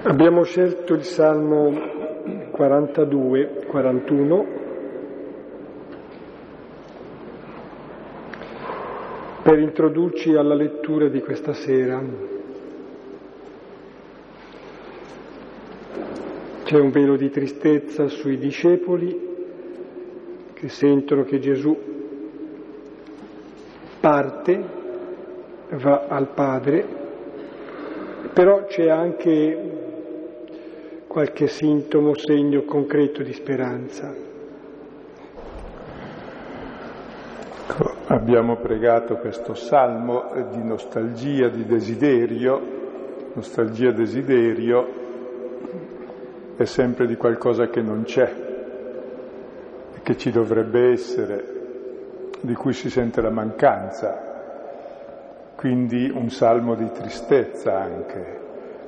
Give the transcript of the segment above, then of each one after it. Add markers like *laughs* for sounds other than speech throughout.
Abbiamo scelto il Salmo 42, 41 per introdurci alla lettura di questa sera. C'è un velo di tristezza sui discepoli che sentono che Gesù parte, va al Padre, però c'è anche qualche sintomo, segno concreto di speranza. Abbiamo pregato questo salmo di nostalgia, di desiderio, nostalgia, desiderio è sempre di qualcosa che non c'è che ci dovrebbe essere, di cui si sente la mancanza. Quindi un salmo di tristezza anche,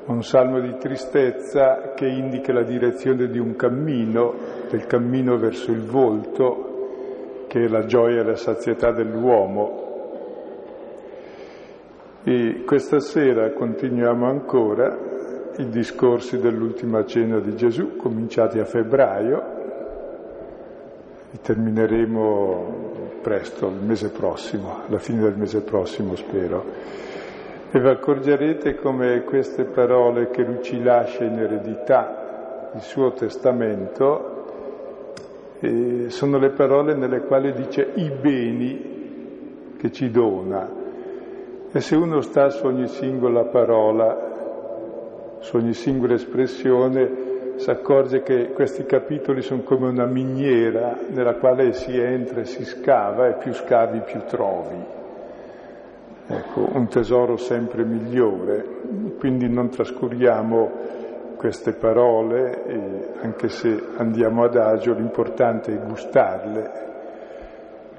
un salmo di tristezza che indica la direzione di un cammino, del cammino verso il volto, che è la gioia e la sazietà dell'uomo. E questa sera continuiamo ancora i discorsi dell'ultima cena di Gesù, cominciati a febbraio, li termineremo presto, il mese prossimo, alla fine del mese prossimo spero. E vi accorgerete come queste parole che lui ci lascia in eredità, il suo testamento, eh, sono le parole nelle quali dice i beni che ci dona. E se uno sta su ogni singola parola, su ogni singola espressione, si accorge che questi capitoli sono come una miniera nella quale si entra e si scava e più scavi più trovi. Ecco, un tesoro sempre migliore, quindi non trascuriamo queste parole, anche se andiamo ad agio, l'importante è gustarle.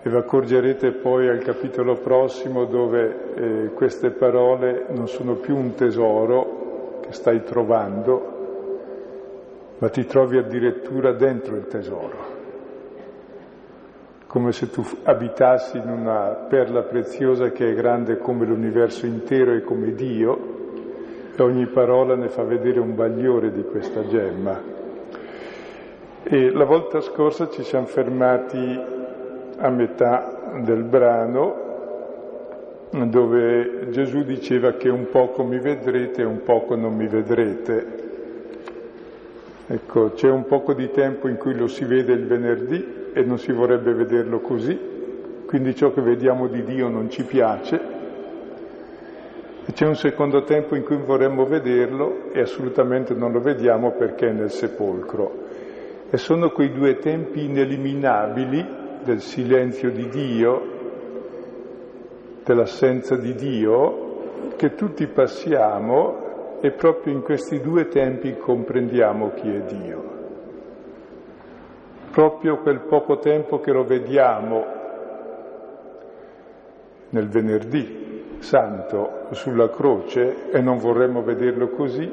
E vi accorgerete poi al capitolo prossimo dove eh, queste parole non sono più un tesoro che stai trovando, ma ti trovi addirittura dentro il tesoro, come se tu abitassi in una perla preziosa che è grande come l'universo intero e come Dio, e ogni parola ne fa vedere un bagliore di questa gemma. E la volta scorsa ci siamo fermati a metà del brano dove Gesù diceva che un poco mi vedrete e un poco non mi vedrete. Ecco, c'è un poco di tempo in cui lo si vede il venerdì e non si vorrebbe vederlo così, quindi ciò che vediamo di Dio non ci piace, e c'è un secondo tempo in cui vorremmo vederlo e assolutamente non lo vediamo perché è nel sepolcro. E sono quei due tempi ineliminabili del silenzio di Dio, dell'assenza di Dio, che tutti passiamo e proprio in questi due tempi comprendiamo chi è Dio. Proprio quel poco tempo che lo vediamo nel venerdì santo sulla croce e non vorremmo vederlo così,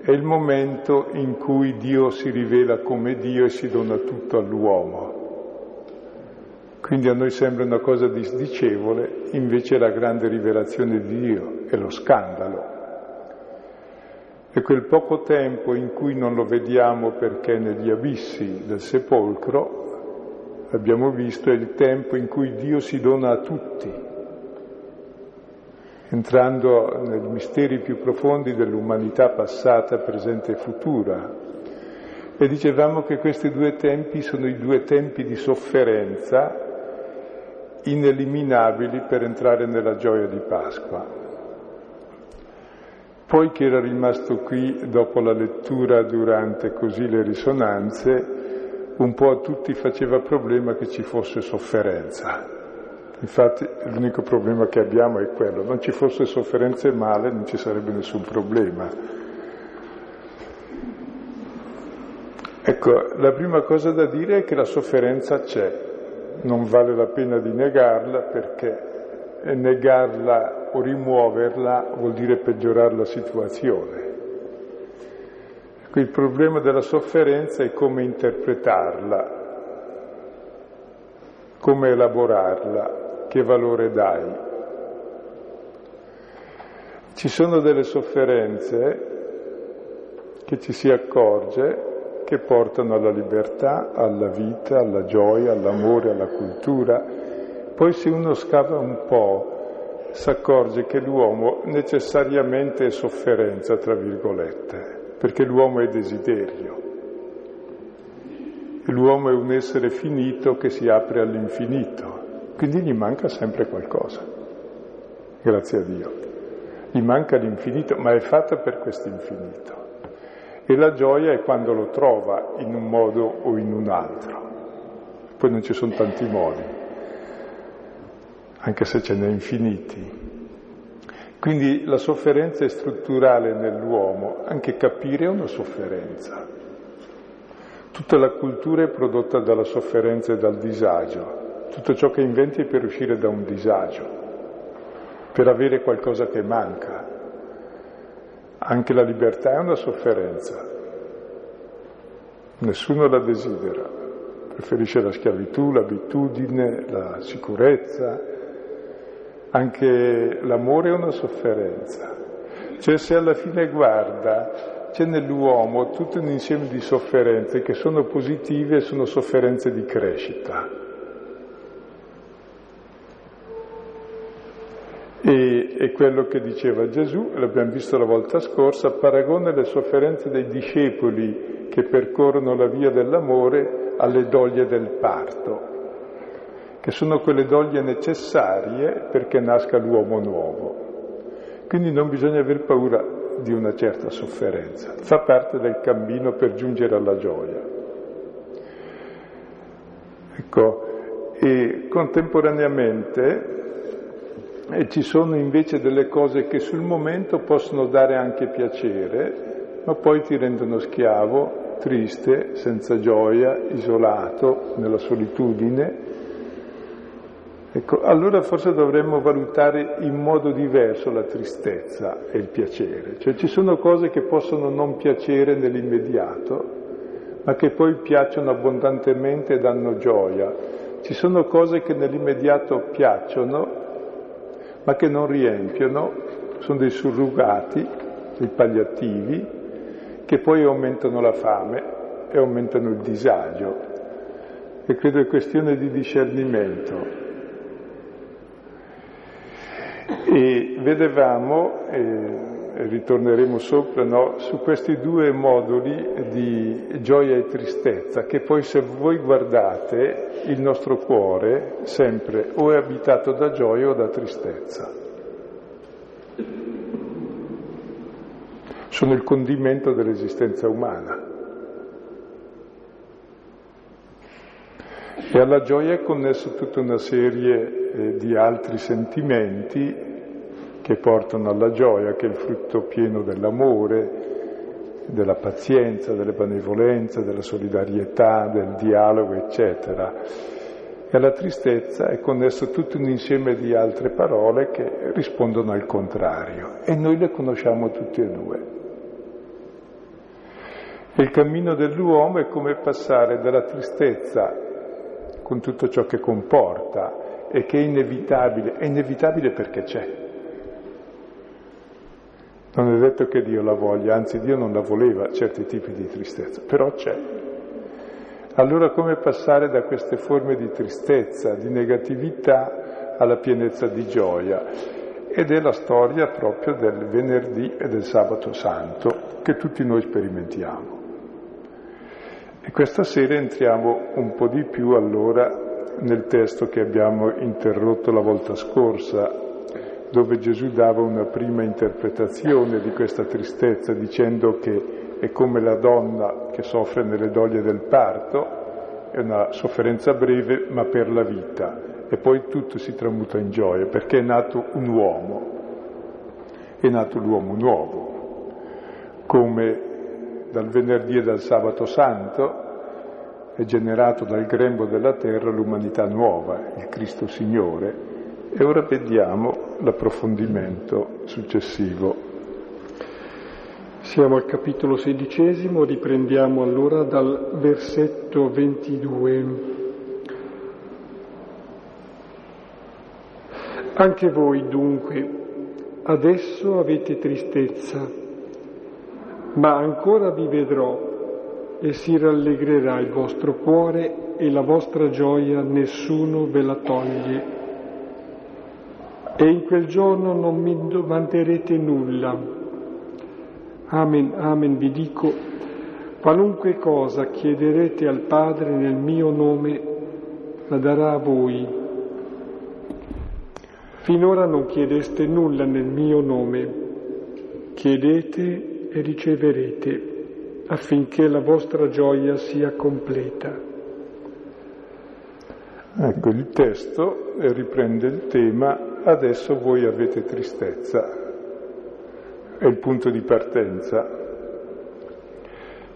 è il momento in cui Dio si rivela come Dio e si dona tutto all'uomo. Quindi a noi sembra una cosa disdicevole, invece la grande rivelazione di Dio, è lo scandalo. E quel poco tempo in cui non lo vediamo perché negli abissi del sepolcro, abbiamo visto, è il tempo in cui Dio si dona a tutti, entrando nei misteri più profondi dell'umanità passata, presente e futura. E dicevamo che questi due tempi sono i due tempi di sofferenza ineliminabili per entrare nella gioia di Pasqua. Poi che era rimasto qui dopo la lettura durante così le risonanze, un po' a tutti faceva problema che ci fosse sofferenza. Infatti l'unico problema che abbiamo è quello, non ci fosse sofferenza e male non ci sarebbe nessun problema. Ecco, la prima cosa da dire è che la sofferenza c'è, non vale la pena di negarla perché negarla o rimuoverla vuol dire peggiorare la situazione. Il problema della sofferenza è come interpretarla, come elaborarla, che valore dai. Ci sono delle sofferenze che ci si accorge che portano alla libertà, alla vita, alla gioia, all'amore, alla cultura. Poi se uno scava un po', si accorge che l'uomo necessariamente è sofferenza, tra virgolette, perché l'uomo è desiderio. L'uomo è un essere finito che si apre all'infinito, quindi gli manca sempre qualcosa, grazie a Dio. Gli manca l'infinito, ma è fatta per questo infinito. E la gioia è quando lo trova in un modo o in un altro. Poi non ci sono tanti modi, anche se ce n'è infiniti. Quindi la sofferenza è strutturale nell'uomo, anche capire è una sofferenza. Tutta la cultura è prodotta dalla sofferenza e dal disagio. Tutto ciò che inventi è per uscire da un disagio, per avere qualcosa che manca. Anche la libertà è una sofferenza. Nessuno la desidera. Preferisce la schiavitù, l'abitudine, la sicurezza. Anche l'amore è una sofferenza. Cioè se alla fine guarda c'è nell'uomo tutto un insieme di sofferenze che sono positive e sono sofferenze di crescita. E, è quello che diceva Gesù, l'abbiamo visto la volta scorsa, paragona le sofferenze dei discepoli che percorrono la via dell'amore alle doglie del parto, che sono quelle doglie necessarie perché nasca l'uomo nuovo. Quindi non bisogna aver paura di una certa sofferenza, fa parte del cammino per giungere alla gioia. Ecco, e contemporaneamente eh, ci sono invece delle cose che sul momento possono dare anche piacere, ma poi ti rendono schiavo, triste, senza gioia, isolato, nella solitudine, Ecco, allora forse dovremmo valutare in modo diverso la tristezza e il piacere. Cioè ci sono cose che possono non piacere nell'immediato, ma che poi piacciono abbondantemente e danno gioia. Ci sono cose che nell'immediato piacciono, ma che non riempiono, sono dei surrogati, dei palliativi, che poi aumentano la fame e aumentano il disagio. E credo è questione di discernimento. E vedevamo, e ritorneremo sopra, no, su questi due moduli di gioia e tristezza, che poi se voi guardate il nostro cuore sempre o è abitato da gioia o da tristezza. Sono il condimento dell'esistenza umana. E alla gioia è connessa tutta una serie eh, di altri sentimenti che portano alla gioia, che è il frutto pieno dell'amore, della pazienza, delle benevolenze, della solidarietà, del dialogo, eccetera. E alla tristezza è connesso tutto un insieme di altre parole che rispondono al contrario e noi le conosciamo tutte e due. Il cammino dell'uomo è come passare dalla tristezza con tutto ciò che comporta e che è inevitabile, è inevitabile perché c'è. Non è detto che Dio la voglia, anzi Dio non la voleva certi tipi di tristezza, però c'è. Allora come passare da queste forme di tristezza, di negatività alla pienezza di gioia? Ed è la storia proprio del venerdì e del sabato santo che tutti noi sperimentiamo. E questa sera entriamo un po' di più allora nel testo che abbiamo interrotto la volta scorsa, dove Gesù dava una prima interpretazione di questa tristezza dicendo che è come la donna che soffre nelle doglie del parto, è una sofferenza breve ma per la vita e poi tutto si tramuta in gioia perché è nato un uomo, è nato l'uomo nuovo, come dal venerdì e dal sabato santo, è generato dal grembo della terra l'umanità nuova, il Cristo Signore. E ora vediamo l'approfondimento successivo. Siamo al capitolo sedicesimo, riprendiamo allora dal versetto 22. Anche voi dunque adesso avete tristezza ma ancora vi vedrò e si rallegrerà il vostro cuore e la vostra gioia nessuno ve la toglie. E in quel giorno non mi domanderete nulla. Amen, amen, vi dico, qualunque cosa chiederete al Padre nel mio nome, la darà a voi. Finora non chiedeste nulla nel mio nome. Chiedete e riceverete affinché la vostra gioia sia completa. Ecco, il testo riprende il tema adesso voi avete tristezza, è il punto di partenza.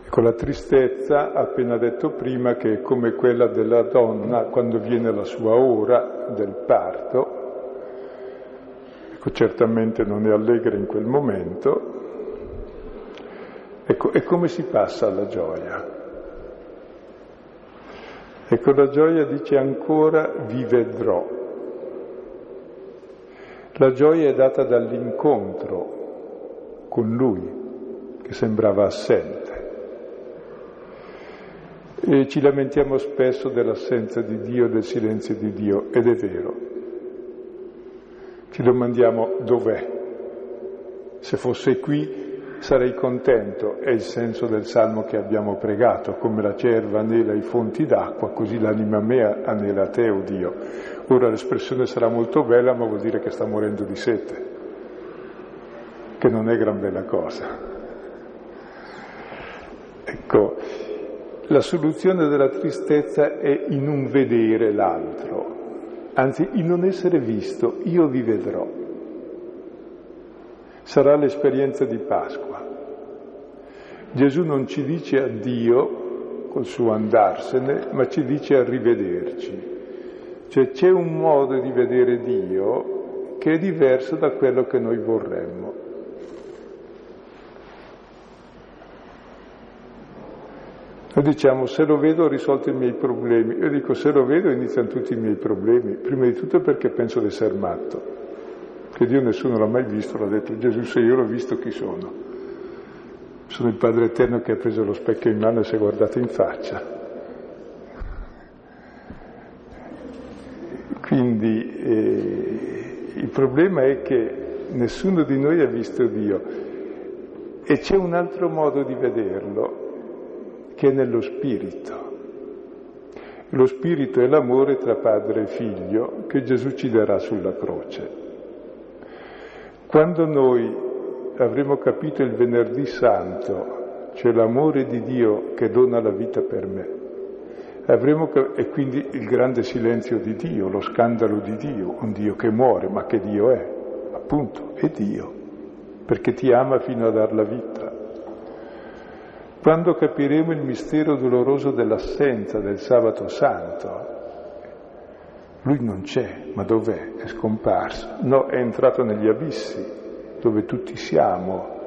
Ecco, la tristezza, appena detto prima, che è come quella della donna quando viene la sua ora del parto, ecco, certamente non è allegra in quel momento, Ecco, e come si passa alla gioia? Ecco, la gioia dice ancora vi vedrò. La gioia è data dall'incontro con Lui, che sembrava assente. E ci lamentiamo spesso dell'assenza di Dio, del silenzio di Dio, ed è vero. Ci domandiamo dov'è. Se fosse qui sarei contento, è il senso del salmo che abbiamo pregato, come la cerva anela i fonti d'acqua, così l'anima mea anela te, o oh Dio. Ora l'espressione sarà molto bella, ma vuol dire che sta morendo di sete, che non è gran bella cosa. Ecco, la soluzione della tristezza è in non vedere l'altro, anzi in non essere visto, io vi vedrò sarà l'esperienza di Pasqua. Gesù non ci dice addio col suo andarsene, ma ci dice arrivederci. Cioè c'è un modo di vedere Dio che è diverso da quello che noi vorremmo. Noi diciamo se lo vedo ho risolto i miei problemi. Io dico se lo vedo iniziano tutti i miei problemi, prima di tutto perché penso di essere matto che Dio nessuno l'ha mai visto, l'ha detto Gesù, se io l'ho visto chi sono? Sono il Padre Eterno che ha preso lo specchio in mano e si è guardato in faccia. Quindi eh, il problema è che nessuno di noi ha visto Dio e c'è un altro modo di vederlo che è nello spirito. Lo spirito è l'amore tra padre e figlio che Gesù ci darà sulla croce. Quando noi avremo capito il venerdì santo, cioè l'amore di Dio che dona la vita per me, avremo, e quindi il grande silenzio di Dio, lo scandalo di Dio, un Dio che muore, ma che Dio è? Appunto, è Dio, perché ti ama fino a dar la vita. Quando capiremo il mistero doloroso dell'assenza del sabato santo, lui non c'è, ma dov'è? È scomparso. No, è entrato negli abissi, dove tutti siamo,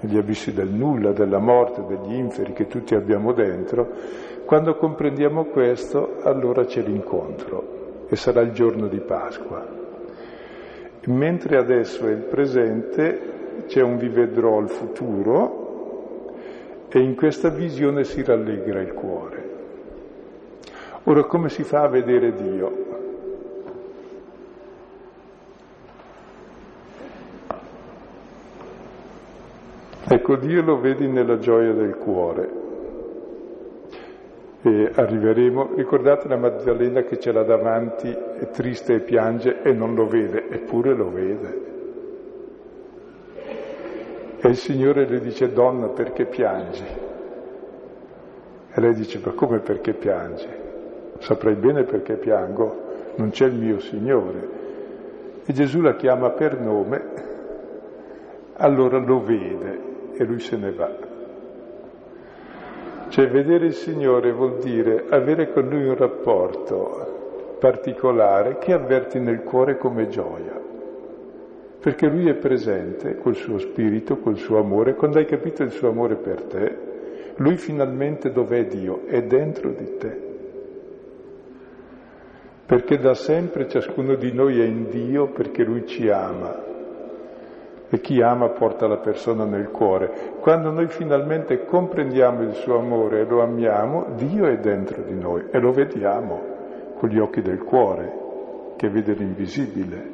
negli abissi del nulla, della morte, degli inferi che tutti abbiamo dentro. Quando comprendiamo questo, allora c'è l'incontro e sarà il giorno di Pasqua. Mentre adesso è il presente, c'è un vi vedrò al futuro e in questa visione si rallegra il cuore. Ora come si fa a vedere Dio? Ecco, Dio lo vedi nella gioia del cuore. E arriveremo, ricordate la Maddalena che ce l'ha davanti, è triste e piange e non lo vede, eppure lo vede. E il Signore le dice, donna, perché piangi? E lei dice, ma come perché piangi? saprei bene perché piango, non c'è il mio Signore. E Gesù la chiama per nome, allora lo vede e lui se ne va. Cioè vedere il Signore vuol dire avere con lui un rapporto particolare che avverti nel cuore come gioia, perché lui è presente col suo spirito, col suo amore, quando hai capito il suo amore per te, lui finalmente dov'è Dio? È dentro di te perché da sempre ciascuno di noi è in Dio perché Lui ci ama e chi ama porta la persona nel cuore. Quando noi finalmente comprendiamo il suo amore e lo amiamo, Dio è dentro di noi e lo vediamo con gli occhi del cuore, che vede l'invisibile,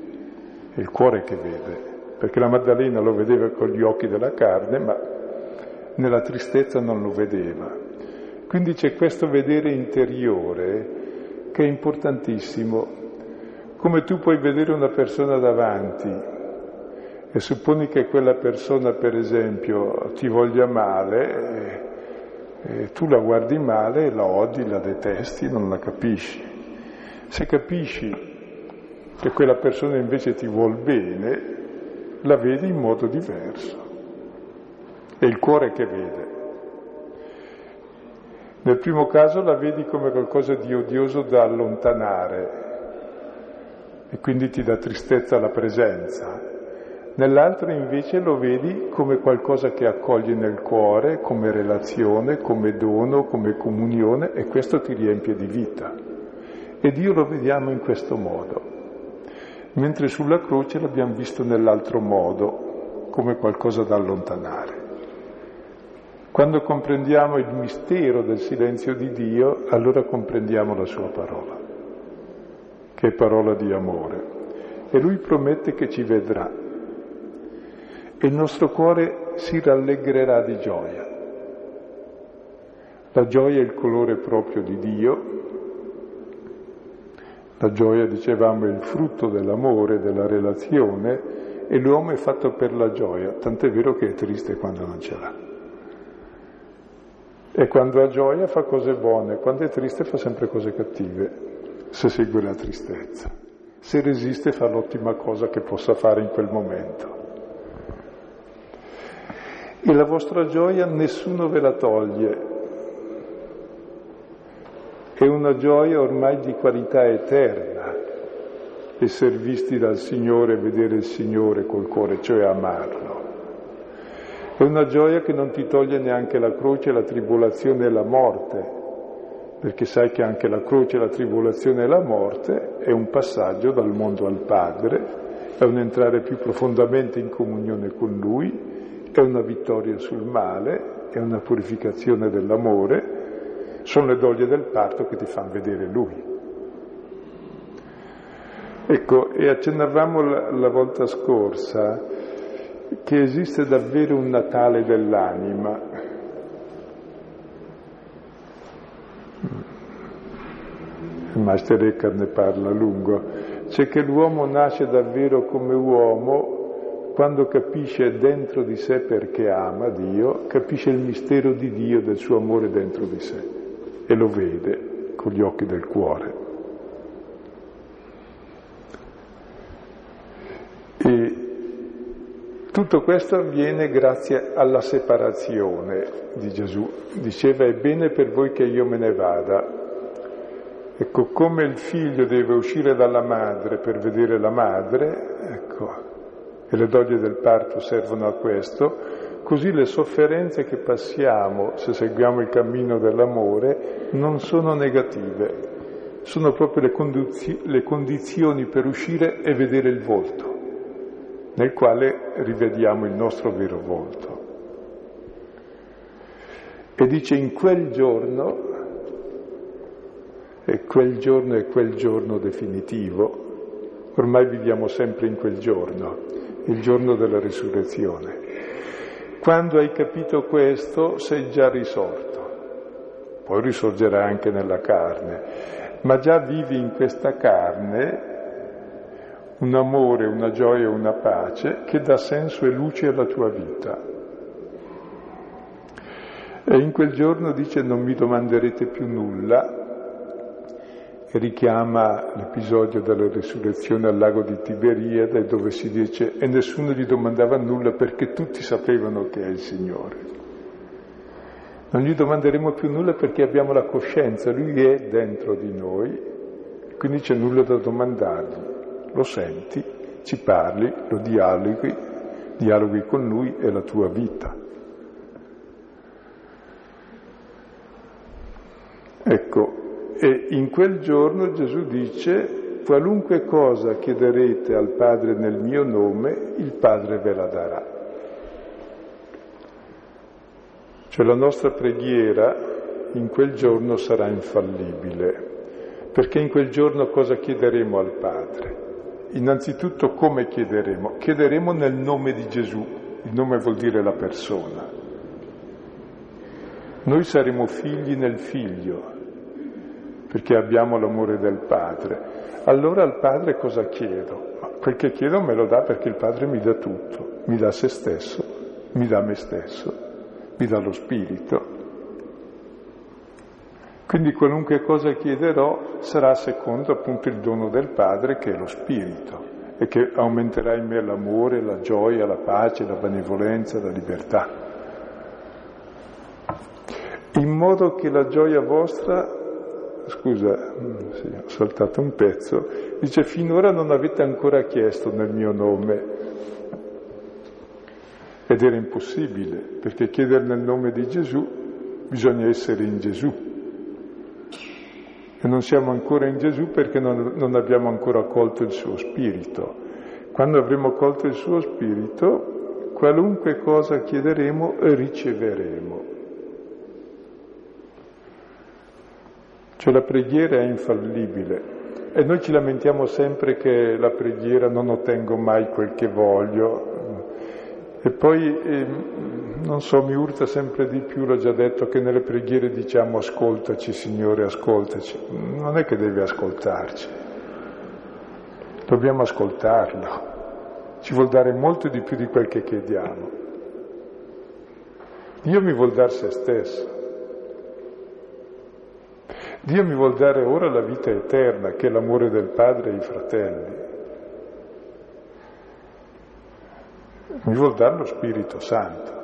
è il cuore che vede, perché la Maddalena lo vedeva con gli occhi della carne, ma nella tristezza non lo vedeva. Quindi c'è questo vedere interiore che è importantissimo. Come tu puoi vedere una persona davanti e supponi che quella persona, per esempio, ti voglia male, e, e tu la guardi male, la odi, la detesti, non la capisci. Se capisci che quella persona invece ti vuol bene, la vedi in modo diverso. È il cuore che vede. Nel primo caso la vedi come qualcosa di odioso da allontanare e quindi ti dà tristezza la presenza nell'altro invece lo vedi come qualcosa che accoglie nel cuore, come relazione, come dono, come comunione e questo ti riempie di vita. E Dio lo vediamo in questo modo, mentre sulla croce l'abbiamo visto nell'altro modo, come qualcosa da allontanare. Quando comprendiamo il mistero del silenzio di Dio, allora comprendiamo la sua parola, che è parola di amore. E lui promette che ci vedrà e il nostro cuore si rallegrerà di gioia. La gioia è il colore proprio di Dio, la gioia, dicevamo, è il frutto dell'amore, della relazione e l'uomo è fatto per la gioia, tant'è vero che è triste quando non ce l'ha. E quando ha gioia fa cose buone, quando è triste fa sempre cose cattive, se segue la tristezza. Se resiste fa l'ottima cosa che possa fare in quel momento e la vostra gioia nessuno ve la toglie. È una gioia ormai di qualità eterna essere visti dal Signore e vedere il Signore col cuore, cioè amarlo. È una gioia che non ti toglie neanche la croce, la tribolazione e la morte, perché sai che anche la croce, la tribolazione e la morte è un passaggio dal mondo al Padre, è un entrare più profondamente in comunione con Lui è una vittoria sul male, è una purificazione dell'amore, sono le doglie del parto che ti fanno vedere Lui. Ecco, e accennavamo la, la volta scorsa che esiste davvero un Natale dell'anima. Il Master Eckhart ne parla a lungo, c'è che l'uomo nasce davvero come uomo quando capisce dentro di sé perché ama Dio, capisce il mistero di Dio, del suo amore dentro di sé e lo vede con gli occhi del cuore. E tutto questo avviene grazie alla separazione di Gesù. Diceva è bene per voi che io me ne vada. Ecco, come il figlio deve uscire dalla madre per vedere la madre, ecco, e le doglie del parto servono a questo, così le sofferenze che passiamo se seguiamo il cammino dell'amore non sono negative, sono proprio le, condizi- le condizioni per uscire e vedere il volto, nel quale rivediamo il nostro vero volto. E dice in quel giorno, e quel giorno è quel giorno definitivo, ormai viviamo sempre in quel giorno, il giorno della risurrezione. Quando hai capito questo sei già risorto, poi risorgerai anche nella carne, ma già vivi in questa carne un amore, una gioia, una pace che dà senso e luce alla tua vita. E in quel giorno dice non mi domanderete più nulla, e richiama l'episodio della risurrezione al lago di Tiberiade dove si dice e nessuno gli domandava nulla perché tutti sapevano che è il Signore. Non gli domanderemo più nulla perché abbiamo la coscienza, Lui è dentro di noi, quindi c'è nulla da domandargli. Lo senti, ci parli, lo dialoghi, dialoghi con Lui e la tua vita. Ecco, e in quel giorno Gesù dice qualunque cosa chiederete al Padre nel mio nome, il Padre ve la darà. Cioè la nostra preghiera in quel giorno sarà infallibile, perché in quel giorno cosa chiederemo al Padre? Innanzitutto come chiederemo? Chiederemo nel nome di Gesù, il nome vuol dire la persona. Noi saremo figli nel figlio, perché abbiamo l'amore del Padre. Allora al Padre cosa chiedo? Ma quel che chiedo me lo dà perché il Padre mi dà tutto, mi dà se stesso, mi dà me stesso, mi dà lo Spirito. Quindi qualunque cosa chiederò sarà secondo appunto il dono del Padre che è lo Spirito e che aumenterà in me l'amore, la gioia, la pace, la benevolenza, la libertà. In modo che la gioia vostra scusa, sì, ho saltato un pezzo, dice finora non avete ancora chiesto nel mio nome. Ed era impossibile, perché chiedere nel nome di Gesù bisogna essere in Gesù. E non siamo ancora in Gesù perché non, non abbiamo ancora colto il suo spirito. Quando avremo colto il suo spirito, qualunque cosa chiederemo riceveremo. Cioè la preghiera è infallibile e noi ci lamentiamo sempre che la preghiera non ottengo mai quel che voglio e poi, eh, non so, mi urta sempre di più, l'ho già detto, che nelle preghiere diciamo ascoltaci Signore, ascoltaci. Non è che devi ascoltarci, dobbiamo ascoltarlo, ci vuol dare molto di più di quel che chiediamo. Dio mi vuol dare se stesso. Dio mi vuol dare ora la vita eterna, che è l'amore del Padre e i fratelli. Mi vuol dare lo Spirito Santo.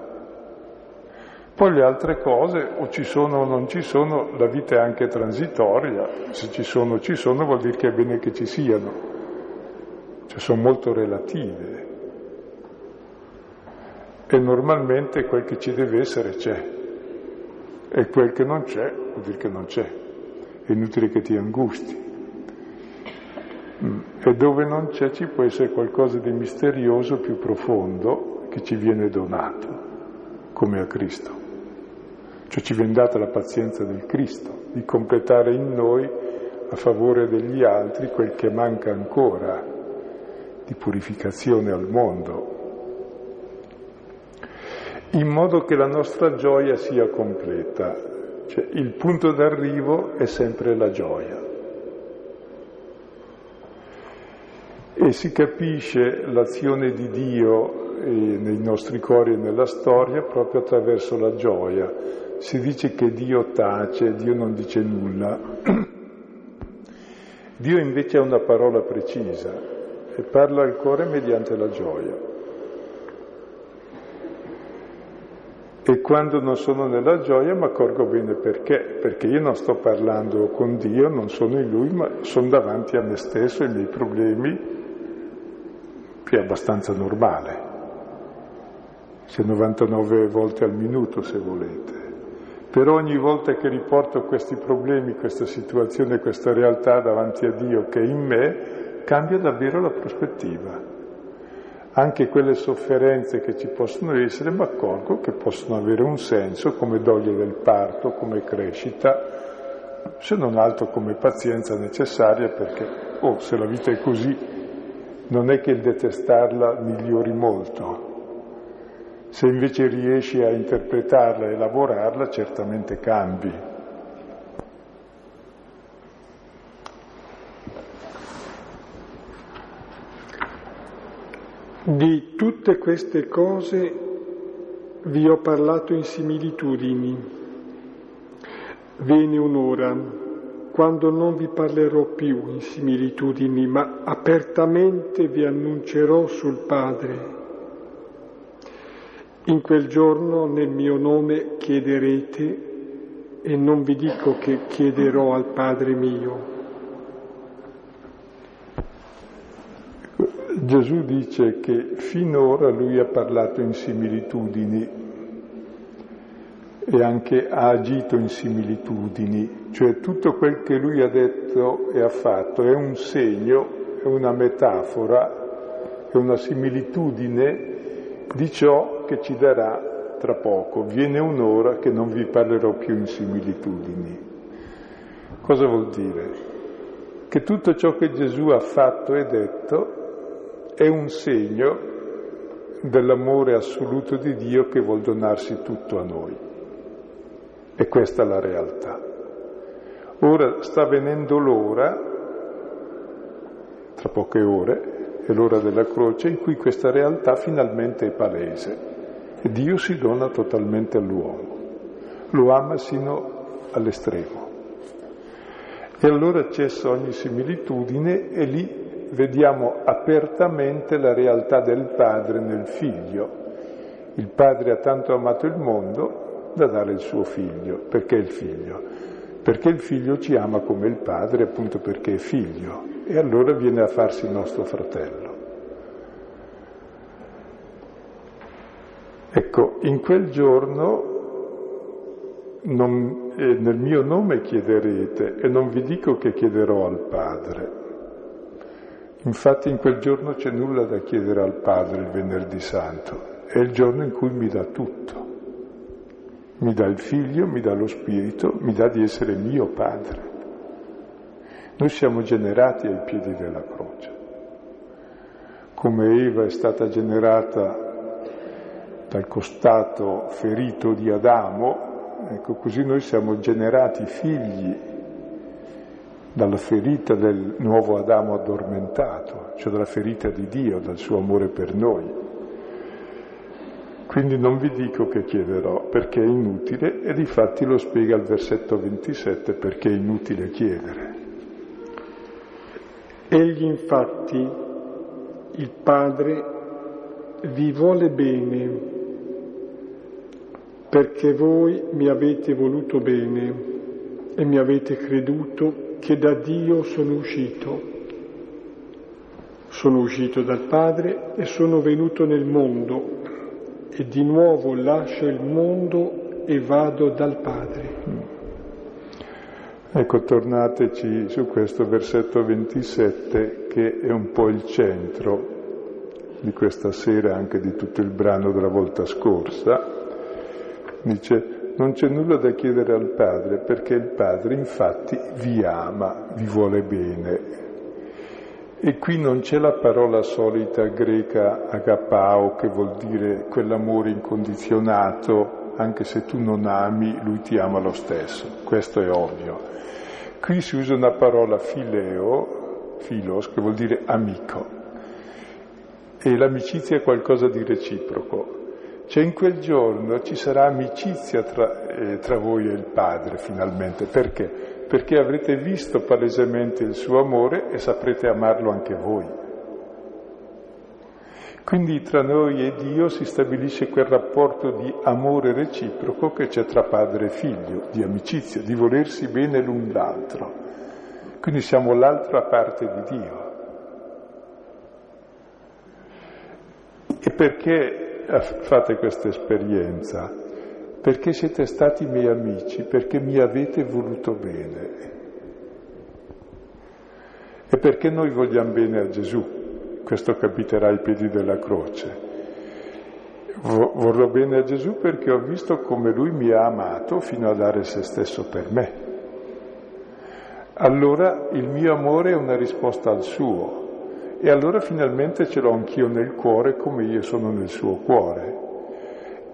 Poi le altre cose o ci sono o non ci sono, la vita è anche transitoria, se ci sono o ci sono vuol dire che è bene che ci siano, cioè sono molto relative. E normalmente quel che ci deve essere c'è, e quel che non c'è vuol dire che non c'è è inutile che ti angusti. Mm. E dove non c'è ci può essere qualcosa di misterioso, più profondo, che ci viene donato, come a Cristo. Cioè ci viene data la pazienza del Cristo, di completare in noi a favore degli altri quel che manca ancora di purificazione al mondo, in modo che la nostra gioia sia completa. Cioè, il punto d'arrivo è sempre la gioia. E si capisce l'azione di Dio eh, nei nostri cuori e nella storia proprio attraverso la gioia. Si dice che Dio tace, Dio non dice nulla. Dio invece ha una parola precisa e parla al cuore mediante la gioia. E quando non sono nella gioia mi accorgo bene perché, perché io non sto parlando con Dio, non sono in Lui, ma sono davanti a me stesso, ai miei problemi, che è abbastanza normale. C'è 99 volte al minuto se volete. Però ogni volta che riporto questi problemi, questa situazione, questa realtà davanti a Dio che è in me, cambia davvero la prospettiva anche quelle sofferenze che ci possono essere, mi accorgo che possono avere un senso come doglie del parto, come crescita, se non altro come pazienza necessaria perché, oh, se la vita è così, non è che il detestarla migliori molto. Se invece riesci a interpretarla e lavorarla, certamente cambi. Di tutte queste cose vi ho parlato in similitudini. Viene un'ora quando non vi parlerò più in similitudini, ma apertamente vi annuncerò sul Padre. In quel giorno nel mio nome chiederete e non vi dico che chiederò al Padre mio Gesù dice che finora lui ha parlato in similitudini e anche ha agito in similitudini, cioè tutto quel che lui ha detto e ha fatto è un segno, è una metafora, è una similitudine di ciò che ci darà tra poco. Viene un'ora che non vi parlerò più in similitudini. Cosa vuol dire? Che tutto ciò che Gesù ha fatto e detto è un segno dell'amore assoluto di Dio che vuol donarsi tutto a noi. E questa è la realtà. Ora sta venendo l'ora, tra poche ore, è l'ora della croce, in cui questa realtà finalmente è palese. E Dio si dona totalmente all'uomo, lo ama sino all'estremo. E allora cessa ogni similitudine e lì vediamo apertamente la realtà del Padre nel Figlio. Il Padre ha tanto amato il mondo da dare il suo figlio. Perché il figlio? Perché il figlio ci ama come il padre, appunto perché è figlio, e allora viene a farsi nostro fratello. Ecco, in quel giorno non, eh, nel mio nome chiederete e non vi dico che chiederò al Padre. Infatti in quel giorno c'è nulla da chiedere al Padre il venerdì santo, è il giorno in cui mi dà tutto mi dà il figlio, mi dà lo spirito, mi dà di essere mio padre. Noi siamo generati ai piedi della croce. Come Eva è stata generata dal costato ferito di Adamo, ecco così noi siamo generati figli dalla ferita del nuovo Adamo addormentato, cioè dalla ferita di Dio, dal suo amore per noi. Quindi non vi dico che chiederò perché è inutile e difatti lo spiega il versetto 27 perché è inutile chiedere. Egli infatti, il Padre, vi vuole bene perché voi mi avete voluto bene e mi avete creduto che da Dio sono uscito. Sono uscito dal Padre e sono venuto nel mondo e di nuovo lascio il mondo e vado dal Padre. Ecco, tornateci su questo versetto 27 che è un po' il centro di questa sera, anche di tutto il brano della volta scorsa. Dice, non c'è nulla da chiedere al Padre perché il Padre infatti vi ama, vi vuole bene, e qui non c'è la parola solita greca agapao, che vuol dire quell'amore incondizionato, anche se tu non ami, lui ti ama lo stesso. Questo è ovvio. Qui si usa una parola fileo, filos, che vuol dire amico. E l'amicizia è qualcosa di reciproco. Cioè in quel giorno ci sarà amicizia tra, eh, tra voi e il Padre, finalmente. Perché? perché avrete visto palesemente il suo amore e saprete amarlo anche voi. Quindi tra noi e Dio si stabilisce quel rapporto di amore reciproco che c'è tra padre e figlio, di amicizia, di volersi bene l'un l'altro. Quindi siamo l'altra parte di Dio. E perché fate questa esperienza? perché siete stati miei amici, perché mi avete voluto bene. E perché noi vogliamo bene a Gesù, questo capiterà ai piedi della croce. Vorrò bene a Gesù perché ho visto come Lui mi ha amato fino a dare se stesso per me. Allora il mio amore è una risposta al suo e allora finalmente ce l'ho anch'io nel cuore come io sono nel suo cuore.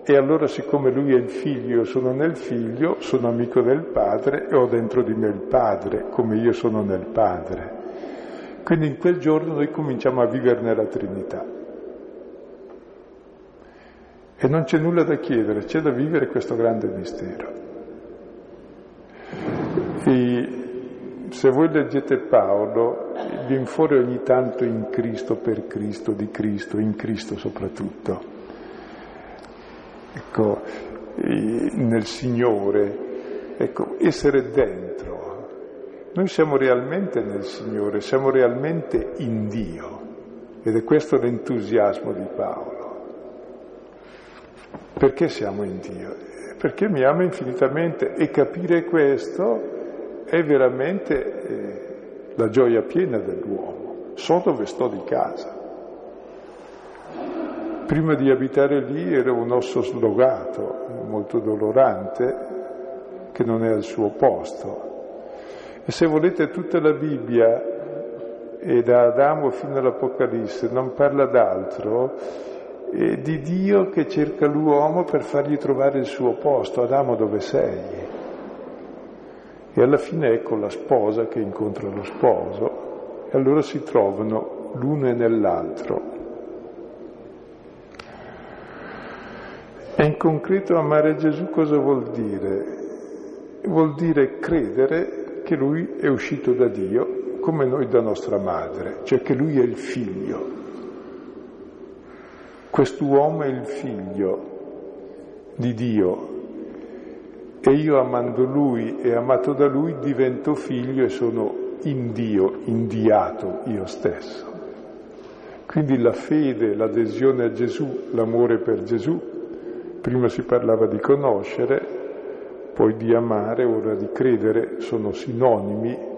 E allora siccome lui è il figlio, io sono nel figlio, sono amico del padre e ho dentro di me il padre, come io sono nel padre. Quindi in quel giorno noi cominciamo a vivere nella Trinità. E non c'è nulla da chiedere, c'è da vivere questo grande mistero. E se voi leggete Paolo, viene fuori ogni tanto in Cristo, per Cristo, di Cristo, in Cristo soprattutto ecco, nel Signore, ecco, essere dentro. Noi siamo realmente nel Signore, siamo realmente in Dio ed è questo l'entusiasmo di Paolo. Perché siamo in Dio? Perché mi ama infinitamente e capire questo è veramente eh, la gioia piena dell'uomo. So dove sto di casa. Prima di abitare lì era un osso slogato, molto dolorante, che non è al suo posto. E se volete tutta la Bibbia, e da Adamo fino all'Apocalisse, non parla d'altro e di Dio che cerca l'uomo per fargli trovare il suo posto. Adamo dove sei? E alla fine ecco la sposa che incontra lo sposo e allora si trovano l'uno e nell'altro. E in concreto amare Gesù cosa vuol dire? Vuol dire credere che Lui è uscito da Dio come noi da nostra madre, cioè che Lui è il figlio Quest'uomo è il figlio di Dio e io amando lui e amato da lui divento figlio e sono in Dio, indiato io stesso. Quindi la fede, l'adesione a Gesù, l'amore per Gesù, prima si parlava di conoscere, poi di amare, ora di credere, sono sinonimi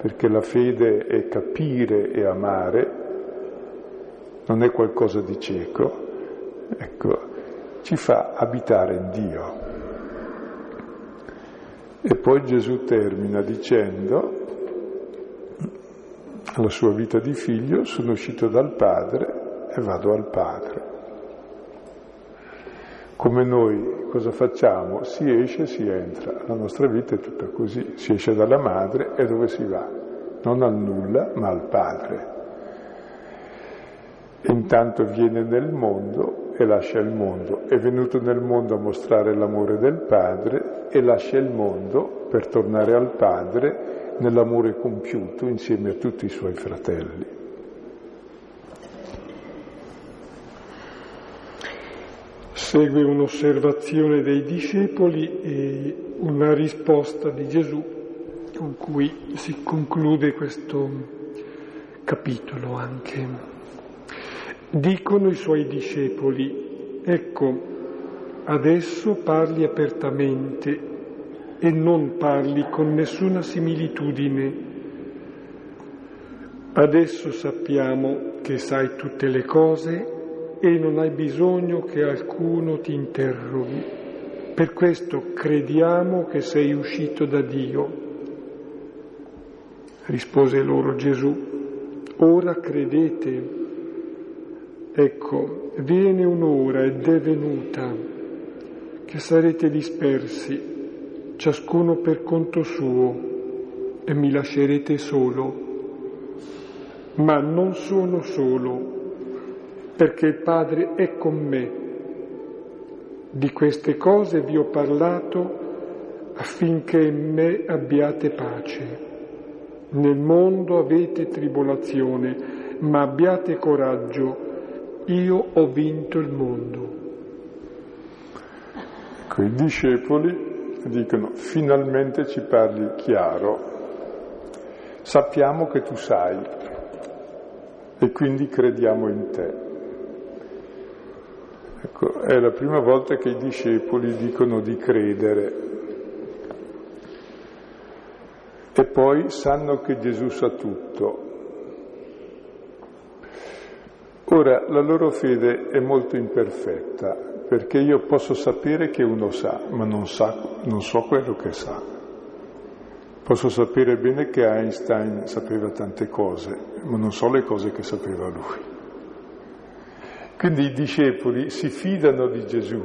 perché la fede è capire e amare, non è qualcosa di cieco, ecco, ci fa abitare in Dio. E poi Gesù termina dicendo, alla sua vita di figlio, sono uscito dal Padre e vado al Padre. Come noi cosa facciamo? Si esce, si entra. La nostra vita è tutta così. Si esce dalla madre e dove si va? Non al nulla, ma al Padre intanto viene nel mondo e lascia il mondo. È venuto nel mondo a mostrare l'amore del Padre e lascia il mondo per tornare al Padre nell'amore compiuto insieme a tutti i suoi fratelli. Segue un'osservazione dei discepoli e una risposta di Gesù con cui si conclude questo capitolo anche. Dicono i suoi discepoli, ecco, adesso parli apertamente e non parli con nessuna similitudine. Adesso sappiamo che sai tutte le cose e non hai bisogno che alcuno ti interroghi. Per questo crediamo che sei uscito da Dio. Rispose loro Gesù, ora credete. Ecco, viene un'ora ed è venuta che sarete dispersi, ciascuno per conto suo, e mi lascerete solo. Ma non sono solo, perché il Padre è con me. Di queste cose vi ho parlato affinché in me abbiate pace. Nel mondo avete tribolazione, ma abbiate coraggio io ho vinto il mondo. Ecco, i discepoli dicono, finalmente ci parli chiaro, sappiamo che tu sai e quindi crediamo in te. Ecco, è la prima volta che i discepoli dicono di credere e poi sanno che Gesù sa tutto Ora, la loro fede è molto imperfetta, perché io posso sapere che uno sa, ma non, sa, non so quello che sa. Posso sapere bene che Einstein sapeva tante cose, ma non so le cose che sapeva lui. Quindi i discepoli si fidano di Gesù,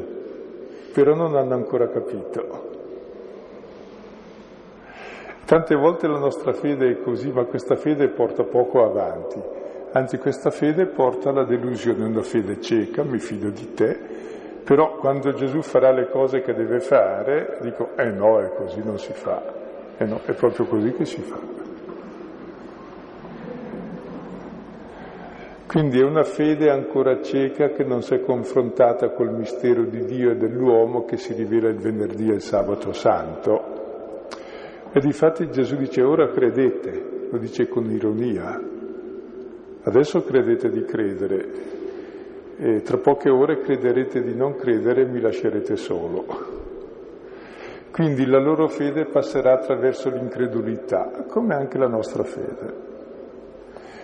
però non hanno ancora capito. Tante volte la nostra fede è così, ma questa fede porta poco avanti. Anzi, questa fede porta alla delusione, una fede cieca, mi fido di te, però quando Gesù farà le cose che deve fare, dico, eh no, è così, non si fa. Eh no, è proprio così che si fa. Quindi è una fede ancora cieca che non si è confrontata col mistero di Dio e dell'uomo che si rivela il venerdì e il sabato santo. E difatti Gesù dice ora credete, lo dice con ironia, Adesso credete di credere, e tra poche ore crederete di non credere e mi lascerete solo. Quindi la loro fede passerà attraverso l'incredulità, come anche la nostra fede.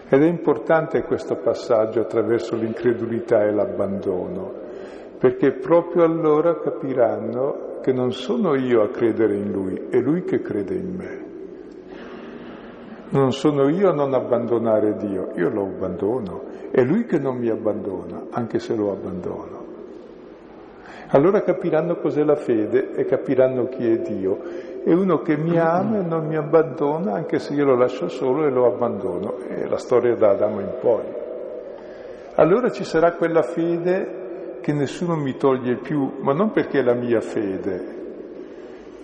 Ed è importante questo passaggio attraverso l'incredulità e l'abbandono, perché proprio allora capiranno che non sono io a credere in Lui, è Lui che crede in me. Non sono io a non abbandonare Dio, io lo abbandono, è Lui che non mi abbandona, anche se lo abbandono. Allora capiranno cos'è la fede e capiranno chi è Dio. È uno che mi ama e non mi abbandona anche se io lo lascio solo e lo abbandono. È la storia da Adamo in poi. Allora ci sarà quella fede che nessuno mi toglie più, ma non perché è la mia fede.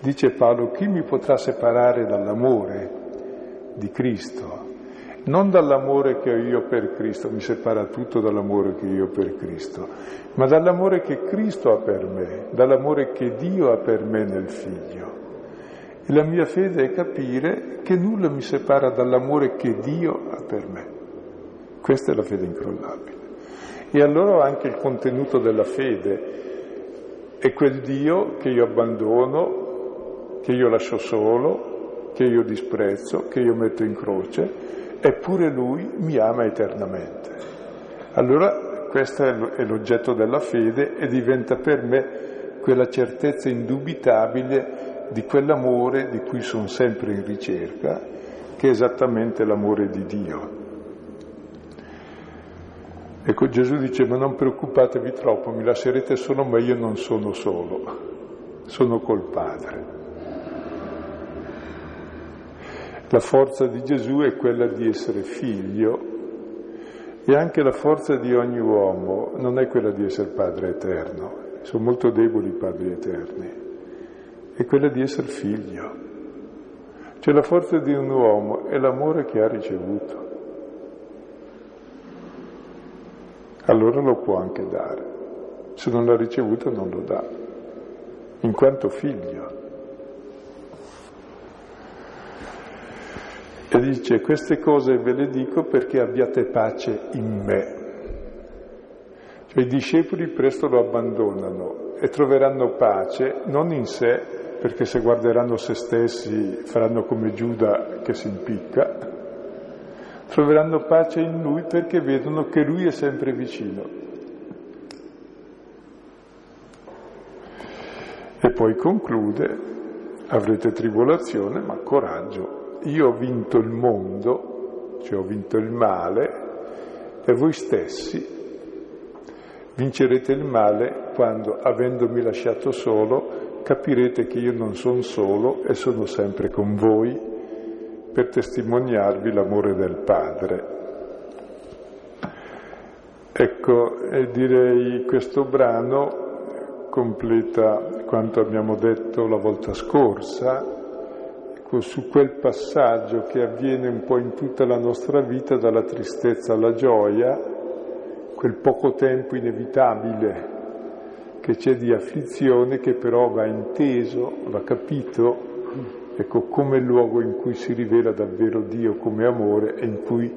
Dice Paolo, chi mi potrà separare dall'amore di Cristo? non dall'amore che ho io per Cristo, mi separa tutto dall'amore che io ho per Cristo, ma dall'amore che Cristo ha per me, dall'amore che Dio ha per me nel Figlio. E la mia fede è capire che nulla mi separa dall'amore che Dio ha per me. Questa è la fede incrollabile. E allora anche il contenuto della fede è quel Dio che io abbandono, che io lascio solo, che io disprezzo, che io metto in croce, eppure lui mi ama eternamente. Allora questo è l'oggetto della fede e diventa per me quella certezza indubitabile di quell'amore di cui sono sempre in ricerca, che è esattamente l'amore di Dio. Ecco, Gesù dice, ma non preoccupatevi troppo, mi lascerete solo, ma io non sono solo, sono col Padre. La forza di Gesù è quella di essere figlio e anche la forza di ogni uomo non è quella di essere padre eterno, sono molto deboli i padri eterni, è quella di essere figlio. Cioè la forza di un uomo è l'amore che ha ricevuto. Allora lo può anche dare. Se non l'ha ricevuto non lo dà, in quanto figlio. E dice, queste cose ve le dico perché abbiate pace in me. Cioè i discepoli presto lo abbandonano e troveranno pace non in sé, perché se guarderanno se stessi faranno come Giuda che si impicca, troveranno pace in lui perché vedono che lui è sempre vicino. E poi conclude, avrete tribolazione, ma coraggio, io ho vinto il mondo, cioè ho vinto il male, e voi stessi vincerete il male quando, avendomi lasciato solo, capirete che io non sono solo e sono sempre con voi per testimoniarvi l'amore del Padre. Ecco, direi questo brano completa quanto abbiamo detto la volta scorsa, su quel passaggio che avviene un po' in tutta la nostra vita, dalla tristezza alla gioia, quel poco tempo inevitabile che c'è di afflizione che però va inteso, va capito, ecco, come luogo in cui si rivela davvero Dio come amore e in cui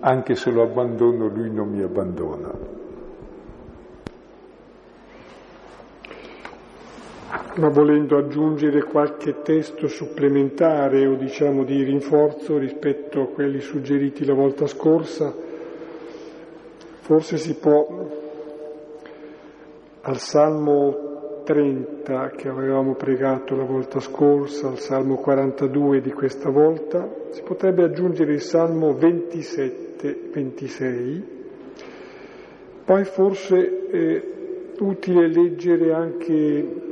anche se lo abbandono lui non mi abbandona. Ma volendo aggiungere qualche testo supplementare o diciamo di rinforzo rispetto a quelli suggeriti la volta scorsa, forse si può al Salmo 30 che avevamo pregato la volta scorsa, al Salmo 42 di questa volta, si potrebbe aggiungere il Salmo 27, 26, poi forse è utile leggere anche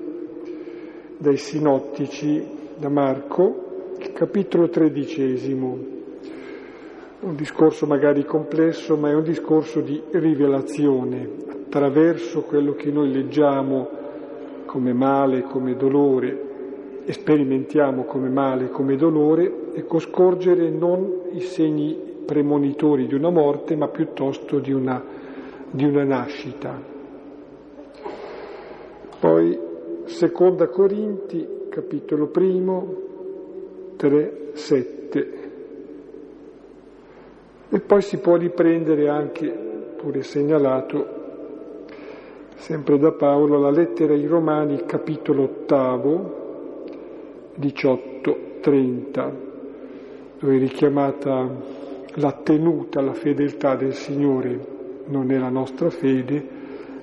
dai sinottici, da Marco, capitolo tredicesimo. Un discorso magari complesso, ma è un discorso di rivelazione. Attraverso quello che noi leggiamo come male, come dolore, e sperimentiamo come male, come dolore, ecco scorgere non i segni premonitori di una morte, ma piuttosto di una, di una nascita. Poi Seconda Corinti, capitolo primo, 3, 7. E poi si può riprendere anche pure segnalato, sempre da Paolo, la lettera ai Romani, capitolo ottavo, 18-30, dove è richiamata la tenuta, la fedeltà del Signore, non è la nostra fede,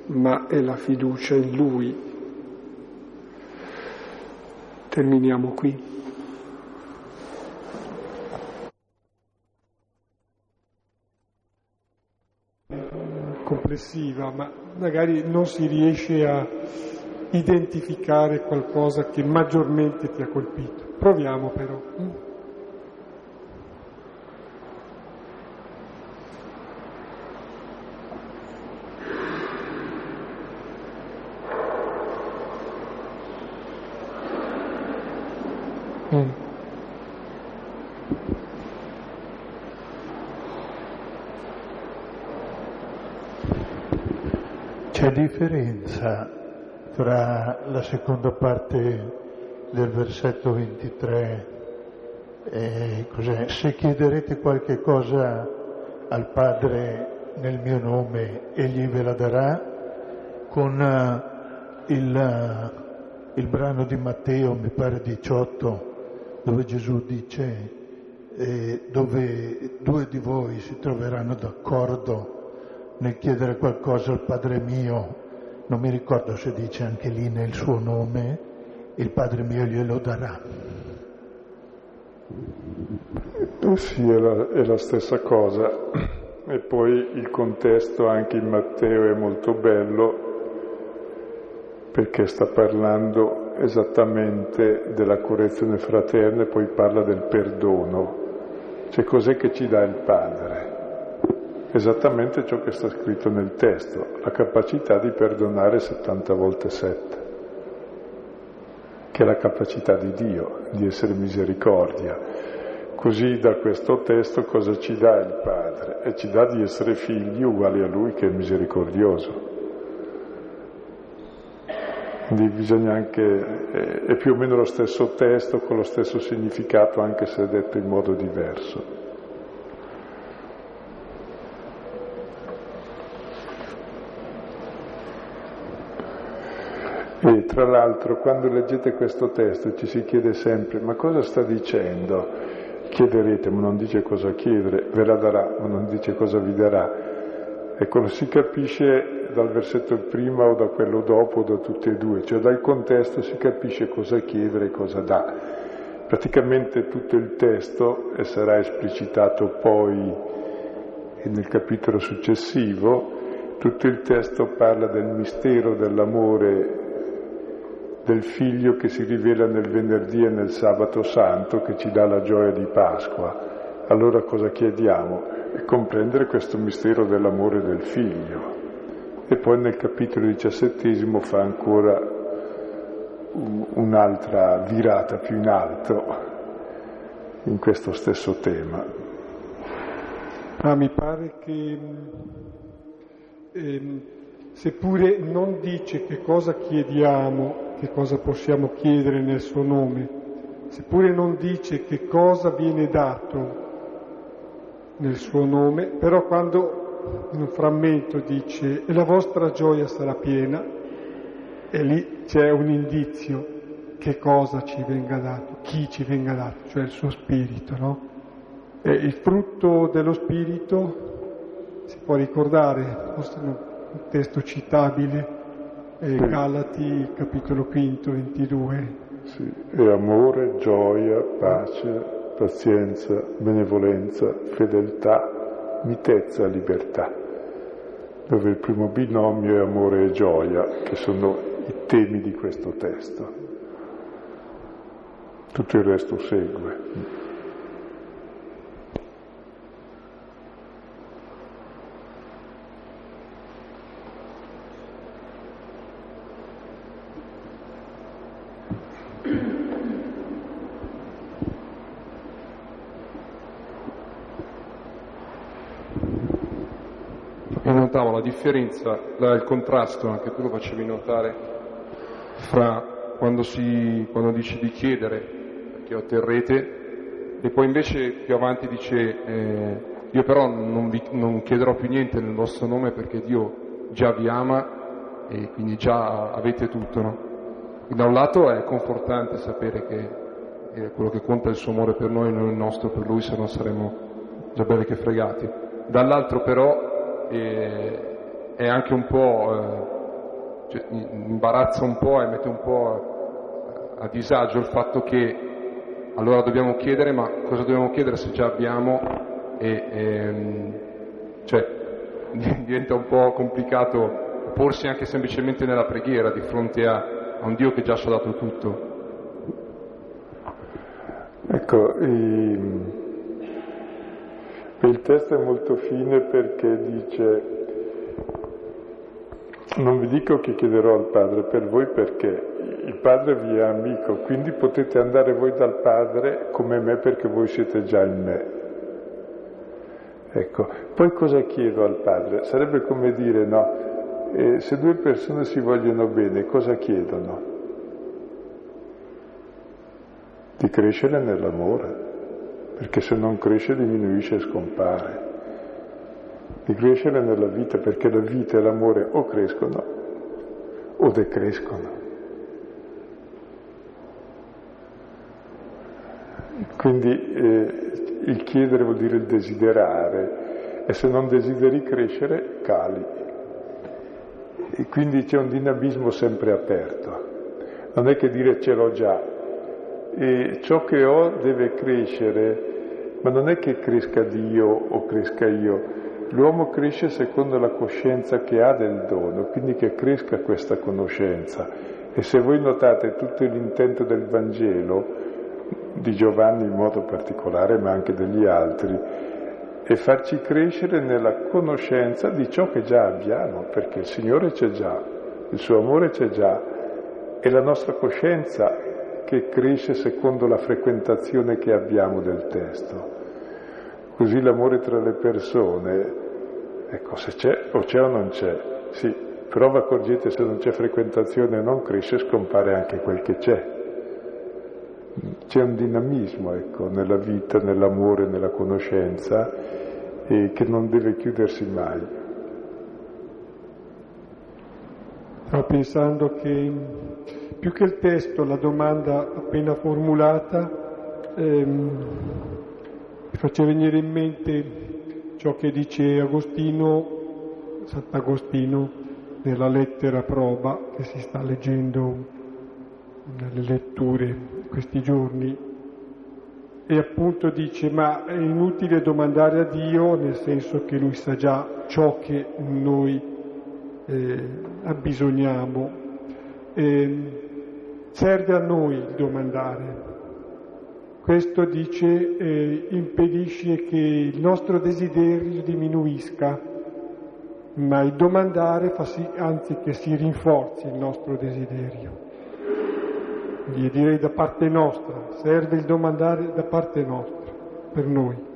ma è la fiducia in Lui. Terminiamo qui. complessiva, ma magari non si riesce a identificare qualcosa che maggiormente ti ha colpito. Proviamo però. Differenza tra la seconda parte del versetto 23 e cos'è? Se chiederete qualche cosa al Padre nel mio nome, egli ve la darà, con eh, il, eh, il brano di Matteo, mi pare 18, dove Gesù dice eh, dove due di voi si troveranno d'accordo nel chiedere qualcosa al Padre mio, non mi ricordo se dice anche lì nel suo nome, il Padre mio glielo darà. Eh sì, è la, è la stessa cosa. E poi il contesto anche in Matteo è molto bello perché sta parlando esattamente della correzione fraterna e poi parla del perdono. Cioè cos'è che ci dà il Padre? Esattamente ciò che sta scritto nel testo, la capacità di perdonare 70 volte 7, che è la capacità di Dio, di essere misericordia. Così da questo testo cosa ci dà il Padre? E ci dà di essere figli uguali a Lui che è misericordioso. Quindi bisogna anche, è più o meno lo stesso testo con lo stesso significato anche se detto in modo diverso. E tra l'altro quando leggete questo testo ci si chiede sempre ma cosa sta dicendo? Chiederete, ma non dice cosa chiedere, ve la darà, ma non dice cosa vi darà. Ecco, lo si capisce dal versetto prima o da quello dopo o da tutti e due, cioè dal contesto si capisce cosa chiedere e cosa dà. Praticamente tutto il testo, e sarà esplicitato poi nel capitolo successivo, tutto il testo parla del mistero dell'amore del figlio che si rivela nel venerdì e nel sabato santo che ci dà la gioia di Pasqua. Allora cosa chiediamo? È comprendere questo mistero dell'amore del figlio. E poi nel capitolo diciassettesimo fa ancora un'altra virata più in alto in questo stesso tema. Ah, mi pare che eh, seppure non dice che cosa chiediamo che cosa possiamo chiedere nel suo nome, seppure non dice che cosa viene dato nel suo nome, però quando in un frammento dice e la vostra gioia sarà piena, e lì c'è un indizio che cosa ci venga dato, chi ci venga dato, cioè il suo spirito, no? E il frutto dello spirito si può ricordare, forse un testo citabile, eh, Galati capitolo quinto, 22. Sì, è amore, gioia, pace, pazienza, benevolenza, fedeltà, mitezza, libertà, dove il primo binomio è amore e gioia, che sono i temi di questo testo. Tutto il resto segue. La differenza, il contrasto, anche tu lo facevi notare, fra quando, si, quando dice di chiedere perché otterrete e poi invece più avanti dice eh, io però non, vi, non chiederò più niente nel vostro nome perché Dio già vi ama e quindi già avete tutto. No? Da un lato è confortante sapere che quello che conta è il suo amore per noi, non il nostro per lui, se no saremmo già belli che fregati. Dall'altro però eh, è anche un po', eh, cioè, imbarazza un po' e mette un po' a disagio il fatto che allora dobbiamo chiedere, ma cosa dobbiamo chiedere se già abbiamo? E, ehm, cioè, *laughs* diventa un po' complicato porsi anche semplicemente nella preghiera di fronte a a un Dio che già ci ha dato tutto. Ecco, il, il testo è molto fine perché dice non vi dico che chiederò al Padre per voi perché il Padre vi è amico, quindi potete andare voi dal Padre come me perché voi siete già in me. Ecco, poi cosa chiedo al Padre? Sarebbe come dire, no, e se due persone si vogliono bene, cosa chiedono? Di crescere nell'amore, perché se non cresce diminuisce e scompare. Di crescere nella vita, perché la vita e l'amore o crescono o decrescono. Quindi eh, il chiedere vuol dire il desiderare e se non desideri crescere cali e quindi c'è un dinamismo sempre aperto. Non è che dire ce l'ho già, e ciò che ho deve crescere, ma non è che cresca Dio o cresca io. L'uomo cresce secondo la coscienza che ha del dono, quindi che cresca questa conoscenza. E se voi notate tutto l'intento del Vangelo, di Giovanni in modo particolare, ma anche degli altri, e farci crescere nella conoscenza di ciò che già abbiamo, perché il Signore c'è già, il suo amore c'è già, e la nostra coscienza che cresce secondo la frequentazione che abbiamo del testo. Così l'amore tra le persone, ecco, se c'è o c'è o non c'è, sì, però vi accorgete se non c'è frequentazione e non cresce, scompare anche quel che c'è. C'è un dinamismo ecco, nella vita, nell'amore, nella conoscenza che non deve chiudersi mai. Stavo pensando che più che il testo, la domanda appena formulata ehm, mi faceva venire in mente ciò che dice Agostino, Sant'Agostino, nella lettera prova che si sta leggendo nelle letture questi giorni. E appunto dice ma è inutile domandare a Dio nel senso che Lui sa già ciò che noi eh, abbisogniamo. Eh, serve a noi il domandare. Questo dice eh, impedisce che il nostro desiderio diminuisca, ma il domandare fa sì, anzi che si rinforzi il nostro desiderio direi da parte nostra, serve il domandare da parte nostra, per noi.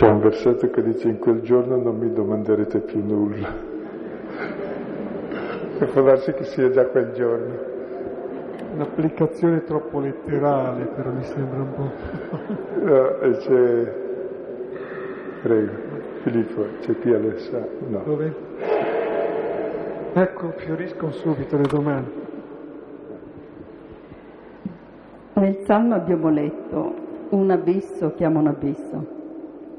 C'è un versetto che dice in quel giorno non mi domanderete più nulla. E può darsi che sia già quel giorno. Un'applicazione troppo letterale, però mi sembra un po'. no, e c'è. Prego, Filippo, c'è qui Alessandro. No. Dove? Ecco, fioriscono subito le domande. Nel Salmo abbiamo letto un abisso chiama un abisso.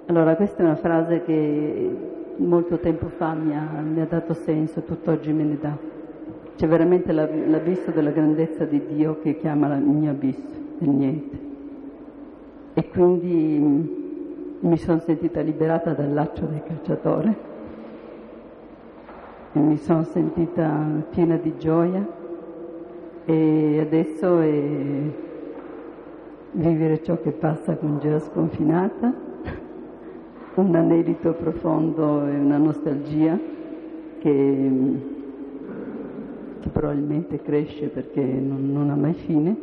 Allora, questa è una frase che molto tempo fa mi ha, mi ha dato senso, tutt'oggi me ne dà. c'è veramente l'abisso della grandezza di Dio che chiama il mio abisso, il niente. E quindi mi sono sentita liberata dal laccio del cacciatore e mi sono sentita piena di gioia e adesso è vivere ciò che passa con gioia sconfinata, un anelito profondo e una nostalgia che che probabilmente cresce perché non, non ha mai fine,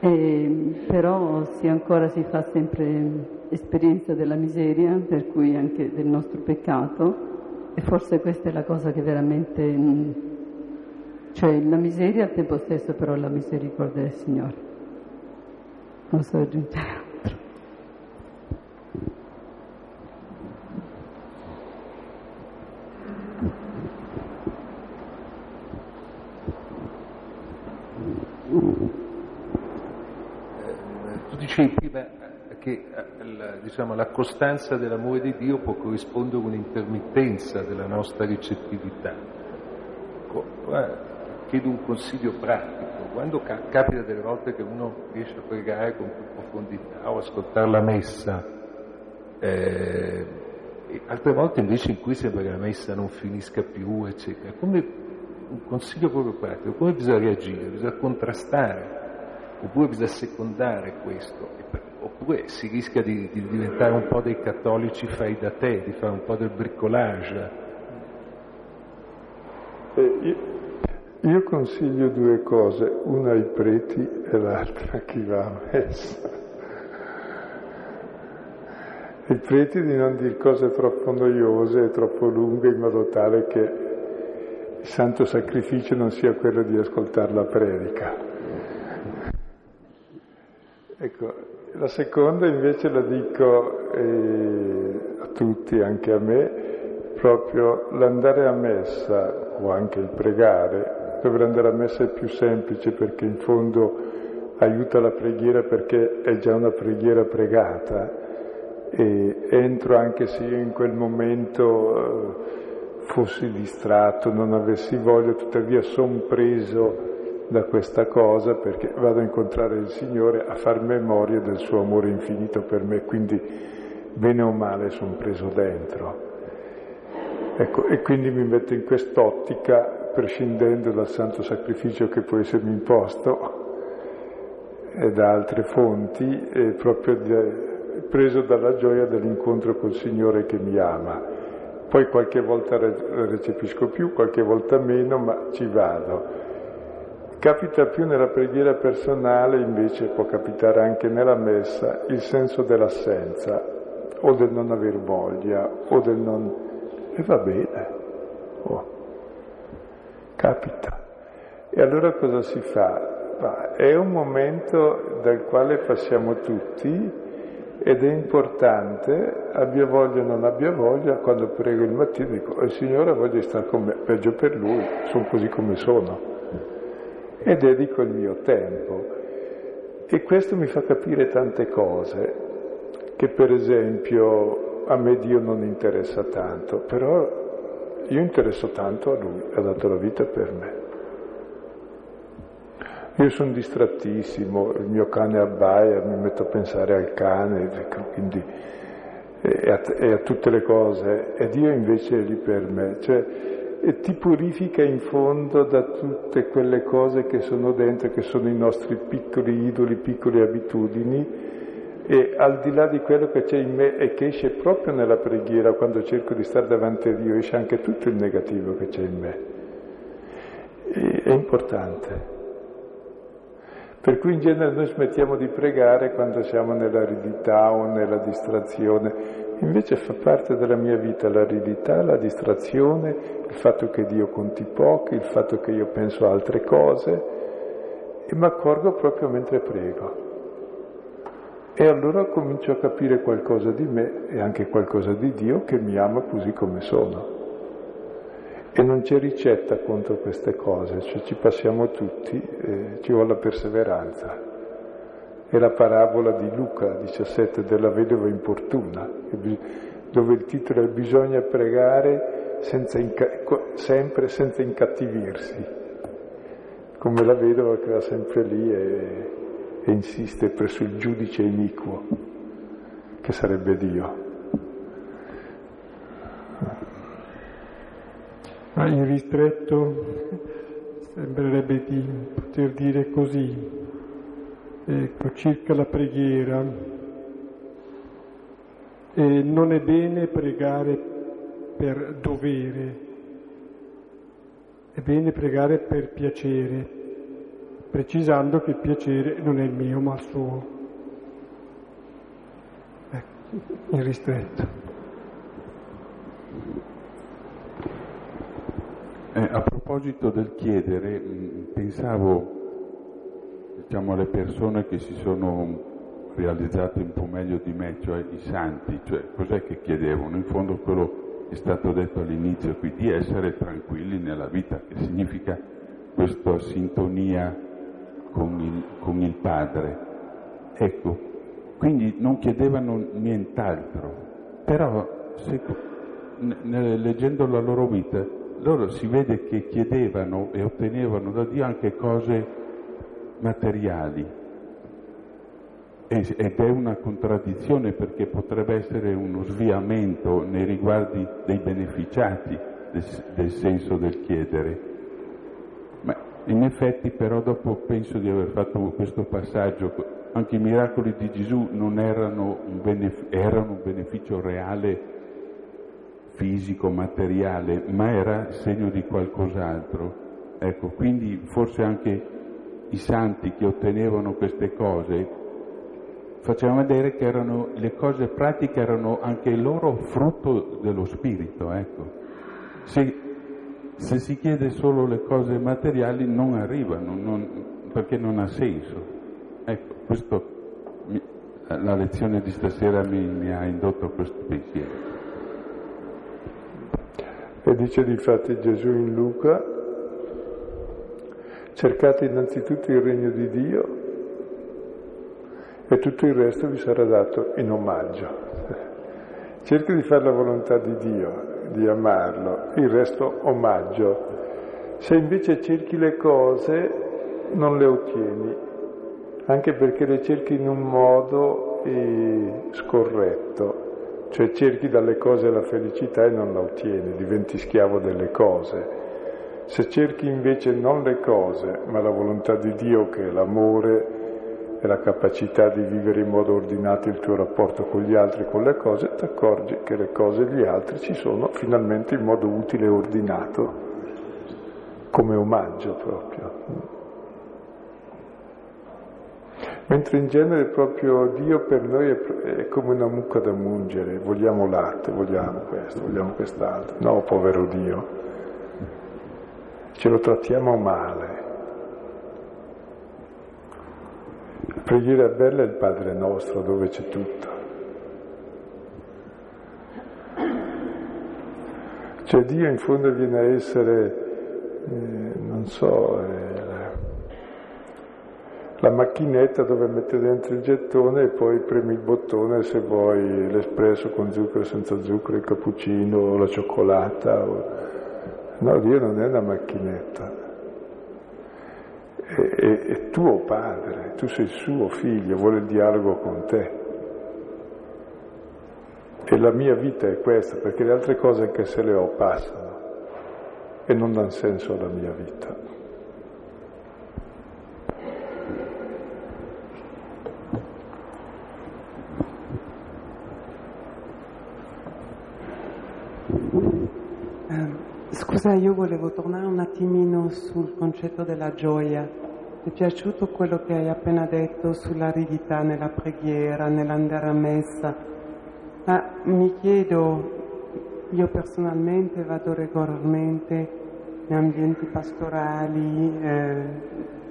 e, però si ancora si fa sempre esperienza della miseria, per cui anche del nostro peccato, e forse questa è la cosa che veramente, cioè la miseria al tempo stesso però la misericordia del Signore. Non so aggiungere. dicevi prima che eh, diciamo, la costanza dell'amore di Dio può corrispondere a un'intermittenza della nostra ricettività. Ecco, chiedo un consiglio pratico. Quando ca- capita delle volte che uno riesce a pregare con più profondità o ascoltare la messa, eh, altre volte invece in cui sembra che la messa non finisca più, eccetera, come un consiglio proprio pratico, come bisogna reagire? Bisogna contrastare oppure bisogna secondare questo, oppure si rischia di, di, diventare un po' dei cattolici fai da te, di fare un po' del bricolage. Eh, io, io, consiglio due cose, una ai preti e l'altra a chi va a messa. I preti di non dire cose troppo noiose e troppo lunghe in modo tale che il santo sacrificio non sia quello di ascoltare la predica. Ecco, la seconda invece la dico eh, a tutti, anche a me, proprio l'andare a messa o anche il pregare, dover andare a messa è più semplice perché in fondo aiuta la preghiera perché è già una preghiera pregata. E entro anche se io in quel momento eh, fossi distratto, non avessi voglia, tuttavia son preso da questa cosa perché vado a incontrare il Signore a far memoria del suo amore infinito per me, quindi bene o male sono preso dentro. Ecco, e quindi mi metto in quest'ottica, prescindendo dal santo sacrificio che può essermi imposto e da altre fonti, proprio di, preso dalla gioia dell'incontro col Signore che mi ama. Poi qualche volta recepisco più, qualche volta meno, ma ci vado. Capita più nella preghiera personale, invece può capitare anche nella messa, il senso dell'assenza, o del non aver voglia, o del non... e va bene, oh. capita. E allora cosa si fa? Ma è un momento dal quale passiamo tutti ed è importante, abbia voglia o non abbia voglia, quando prego il mattino dico, il Signore voglia stare con me, peggio per Lui, sono così come sono e dedico il mio tempo. E questo mi fa capire tante cose, che per esempio a me Dio non interessa tanto, però io interesso tanto a Lui, ha dato la vita per me. Io sono distrattissimo, il mio cane abbaia, mi metto a pensare al cane, quindi, e, a, e a tutte le cose, e Dio invece è lì per me. Cioè, e ti purifica in fondo da tutte quelle cose che sono dentro, che sono i nostri piccoli idoli, piccole abitudini, e al di là di quello che c'è in me e che esce proprio nella preghiera, quando cerco di stare davanti a Dio, esce anche tutto il negativo che c'è in me. E è importante. Per cui in genere noi smettiamo di pregare quando siamo nell'aridità o nella distrazione, Invece fa parte della mia vita l'aridità, la distrazione, il fatto che Dio conti pochi, il fatto che io penso a altre cose e mi accorgo proprio mentre prego. E allora comincio a capire qualcosa di me e anche qualcosa di Dio che mi ama così come sono. E non c'è ricetta contro queste cose, cioè ci passiamo tutti, e ci vuole la perseveranza. È la parabola di Luca 17 della vedova importuna, dove il titolo è Bisogna pregare senza inca- sempre senza incattivirsi, come la vedova che va sempre lì e, e insiste presso il giudice iniquo, che sarebbe Dio. Ma in ristretto sembrerebbe di poter dire così, ecco, circa la preghiera. E non è bene pregare per dovere, è bene pregare per piacere, precisando che il piacere non è il mio ma il suo. Ecco, in ristretto. Eh, a proposito del chiedere, mm, pensavo diciamo, alle persone che si sono realizzate un po' meglio di me, cioè i santi, cioè cos'è che chiedevano? In fondo quello è stato detto all'inizio qui, di essere tranquilli nella vita, che significa questa sintonia con il, con il Padre. Ecco, quindi non chiedevano nient'altro, però se, leggendo la loro vita loro si vede che chiedevano e ottenevano da Dio anche cose materiali. Ed è una contraddizione perché potrebbe essere uno sviamento nei riguardi dei beneficiati del, senso del chiedere. Ma in effetti però dopo penso di aver fatto questo passaggio, anche i miracoli di Gesù non erano un, benef- erano un beneficio reale fisico, materiale, ma era segno di qualcos'altro. Ecco, quindi forse anche i santi che ottenevano queste cose facevano vedere che erano, le cose pratiche erano anche loro frutto dello spirito. Ecco. Se, se, si chiede solo le cose materiali non arrivano, non, perché non ha senso. Ecco, questo, la lezione di stasera mi, mi ha indotto a questo pensiero. E dice difatti Gesù in Luca, cercate innanzitutto il regno di Dio e tutto il resto vi sarà dato in omaggio. Cerca di fare la volontà di Dio, di amarlo, il resto omaggio. Se invece cerchi le cose non le ottieni, anche perché le cerchi in un modo eh, scorretto cioè cerchi dalle cose la felicità e non la ottieni, diventi schiavo delle cose. Se cerchi invece non le cose, ma la volontà di Dio che è l'amore e la capacità di vivere in modo ordinato il tuo rapporto con gli altri, con le cose, ti accorgi che le cose e gli altri ci sono finalmente in modo utile e ordinato, come omaggio proprio. Mentre in genere proprio Dio per noi è, è come una mucca da mungere, vogliamo latte, vogliamo questo, vogliamo quest'altro. No, povero Dio, ce lo trattiamo male. La preghiera bella è il Padre nostro dove c'è tutto. Cioè Dio in fondo viene a essere, eh, non so, eh, la macchinetta dove mette dentro il gettone e poi premi il bottone se vuoi l'espresso con zucchero, senza zucchero, il cappuccino la cioccolata. O... No, Dio non è una macchinetta, è, è, è tuo padre, tu sei il suo figlio, vuole il dialogo con te. E la mia vita è questa, perché le altre cose anche se le ho passano e non danno senso alla mia vita. Scusa, io volevo tornare un attimino sul concetto della gioia. Mi è piaciuto quello che hai appena detto sull'aridità nella preghiera, nell'andare a messa, ma mi chiedo, io personalmente vado regolarmente in ambienti pastorali, eh,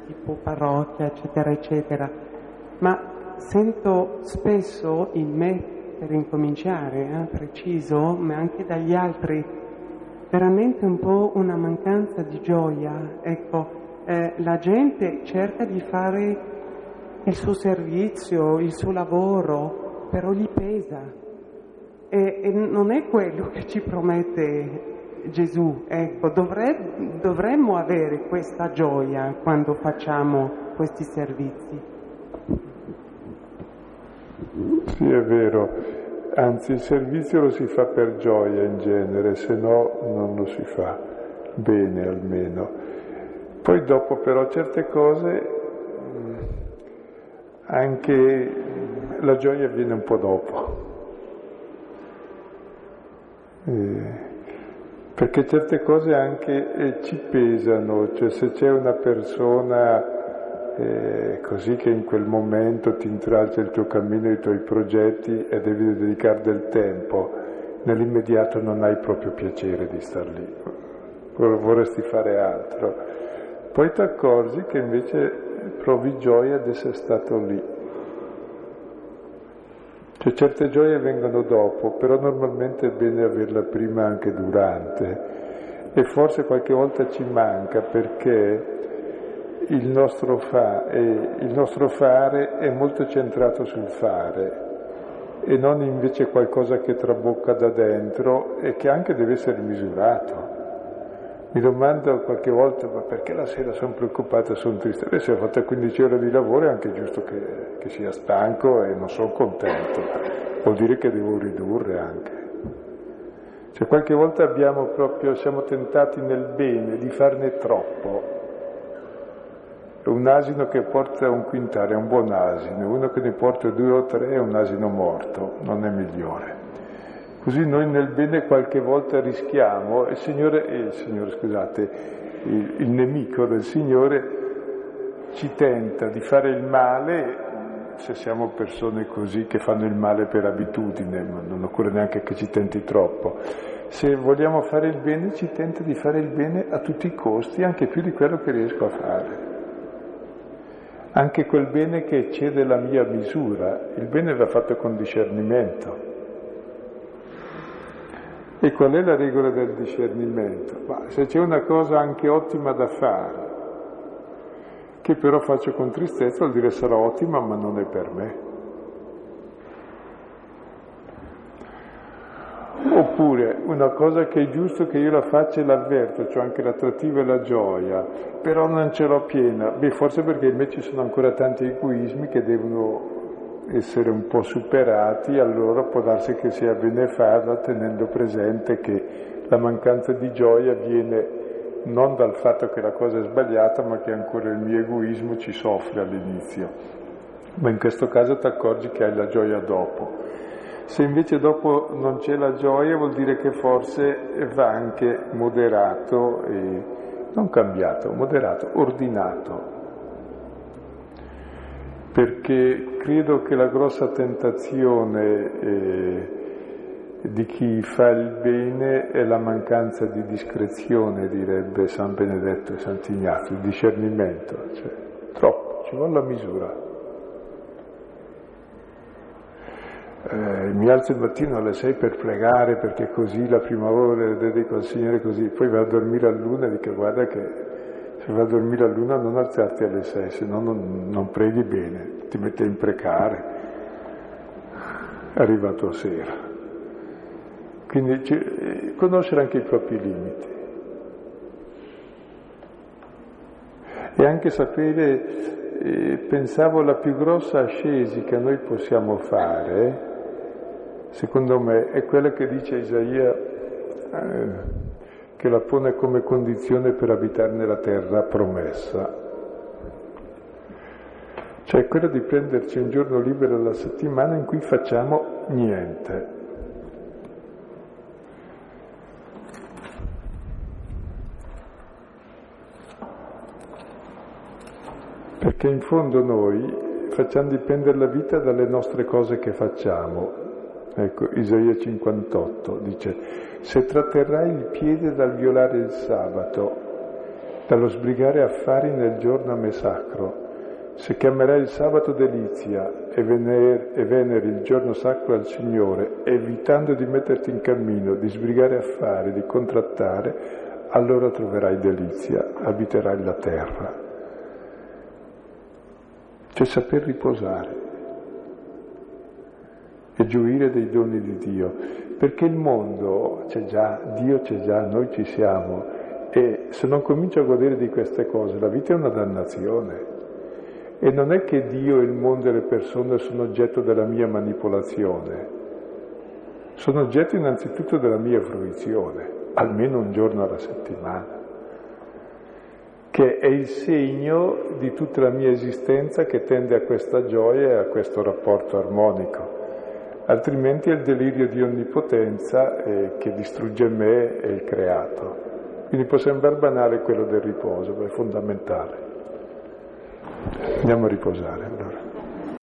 tipo parrocchia, eccetera, eccetera, ma sento spesso in me, per incominciare, eh, preciso, ma anche dagli altri, veramente un po' una mancanza di gioia. Ecco, eh, la gente cerca di fare il suo servizio, il suo lavoro, però gli pesa. E, e non è quello che ci promette Gesù, ecco, dovre, dovremmo avere questa gioia quando facciamo questi servizi. Sì, è vero, anzi il servizio lo si fa per gioia in genere, se no non lo si fa bene almeno. Poi dopo però certe cose anche la gioia viene un po' dopo. Eh, perché certe cose anche eh, ci pesano, cioè se c'è una persona eh, così che in quel momento ti intralcia il tuo cammino, i tuoi progetti e devi dedicare del tempo, nell'immediato non hai proprio piacere di star lì, vorresti fare altro. Poi ti accorgi che invece provi gioia di essere stato lì. Cioè certe gioie vengono dopo, però normalmente è bene averla prima anche durante e forse qualche volta ci manca perché il nostro, fa, il nostro fare è molto centrato sul fare e non invece qualcosa che trabocca da dentro e che anche deve essere misurato. Mi domando qualche volta, ma perché la sera sono preoccupato sono triste? Beh, se ho fatto 15 ore di lavoro è anche giusto che, che sia stanco e non sono contento. Vuol dire che devo ridurre anche. Cioè qualche volta proprio, siamo tentati nel bene di farne troppo. Un asino che porta un quintale è un buon asino, uno che ne porta due o tre è un asino morto, non è migliore. Così noi nel bene qualche volta rischiamo, il Signore, eh, il Signore scusate, il, il nemico del Signore ci tenta di fare il male se siamo persone così che fanno il male per abitudine, non occorre neanche che ci tenti troppo. Se vogliamo fare il bene ci tenta di fare il bene a tutti i costi, anche più di quello che riesco a fare. Anche quel bene che eccede la mia misura, il bene va fatto con discernimento. E qual è la regola del discernimento? Ma se c'è una cosa anche ottima da fare, che però faccio con tristezza, vuol dire sarà ottima ma non è per me. Oppure una cosa che è giusto che io la faccia e l'avverto, cioè anche l'attrattiva e la gioia, però non ce l'ho piena. Beh, forse perché in me ci sono ancora tanti egoismi che devono essere un po' superati, allora può darsi che sia bene farla tenendo presente che la mancanza di gioia viene non dal fatto che la cosa è sbagliata, ma che ancora il mio egoismo ci soffre all'inizio. Ma in questo caso ti accorgi che hai la gioia dopo. Se invece dopo non c'è la gioia vuol dire che forse va anche moderato, e, non cambiato, moderato, ordinato, perché credo che la grossa tentazione eh, di chi fa il bene è la mancanza di discrezione, direbbe San Benedetto e Sant'Ignazio, il discernimento, cioè, troppo, ci vuole la misura. Eh, mi alzo il mattino alle sei per pregare perché così la prima ora dedico al Signore così, poi vado a dormire a luna e dico guarda che se vai a dormire a luna non alzarti alle sei, se no non, non preghi bene, ti metti a imprecare, è arrivato a sera. Quindi c- conoscere anche i propri limiti. E anche sapere, eh, pensavo la più grossa ascesi che noi possiamo fare, secondo me, è quella che dice Isaia. Eh, che la pone come condizione per abitare nella terra promessa. Cioè quella di prenderci un giorno libero alla settimana in cui facciamo niente. Perché in fondo noi facciamo dipendere la vita dalle nostre cose che facciamo. Ecco, Isaia 58 dice, se tratterrai il piede dal violare il sabato, dallo sbrigare affari nel giorno a me sacro, se chiamerai il sabato delizia e, vener, e veneri il giorno sacro al Signore, evitando di metterti in cammino, di sbrigare affari, di contrattare, allora troverai delizia, abiterai la terra. Cioè saper riposare. E gioire dei doni di Dio, perché il mondo c'è già, Dio c'è già, noi ci siamo e se non comincio a godere di queste cose la vita è una dannazione. E non è che Dio, il mondo e le persone sono oggetto della mia manipolazione, sono oggetto innanzitutto della mia fruizione, almeno un giorno alla settimana che è il segno di tutta la mia esistenza che tende a questa gioia e a questo rapporto armonico. Altrimenti è il delirio di onnipotenza eh, che distrugge me e il creato. Quindi può sembrare banale quello del riposo, ma è fondamentale. Andiamo a riposare.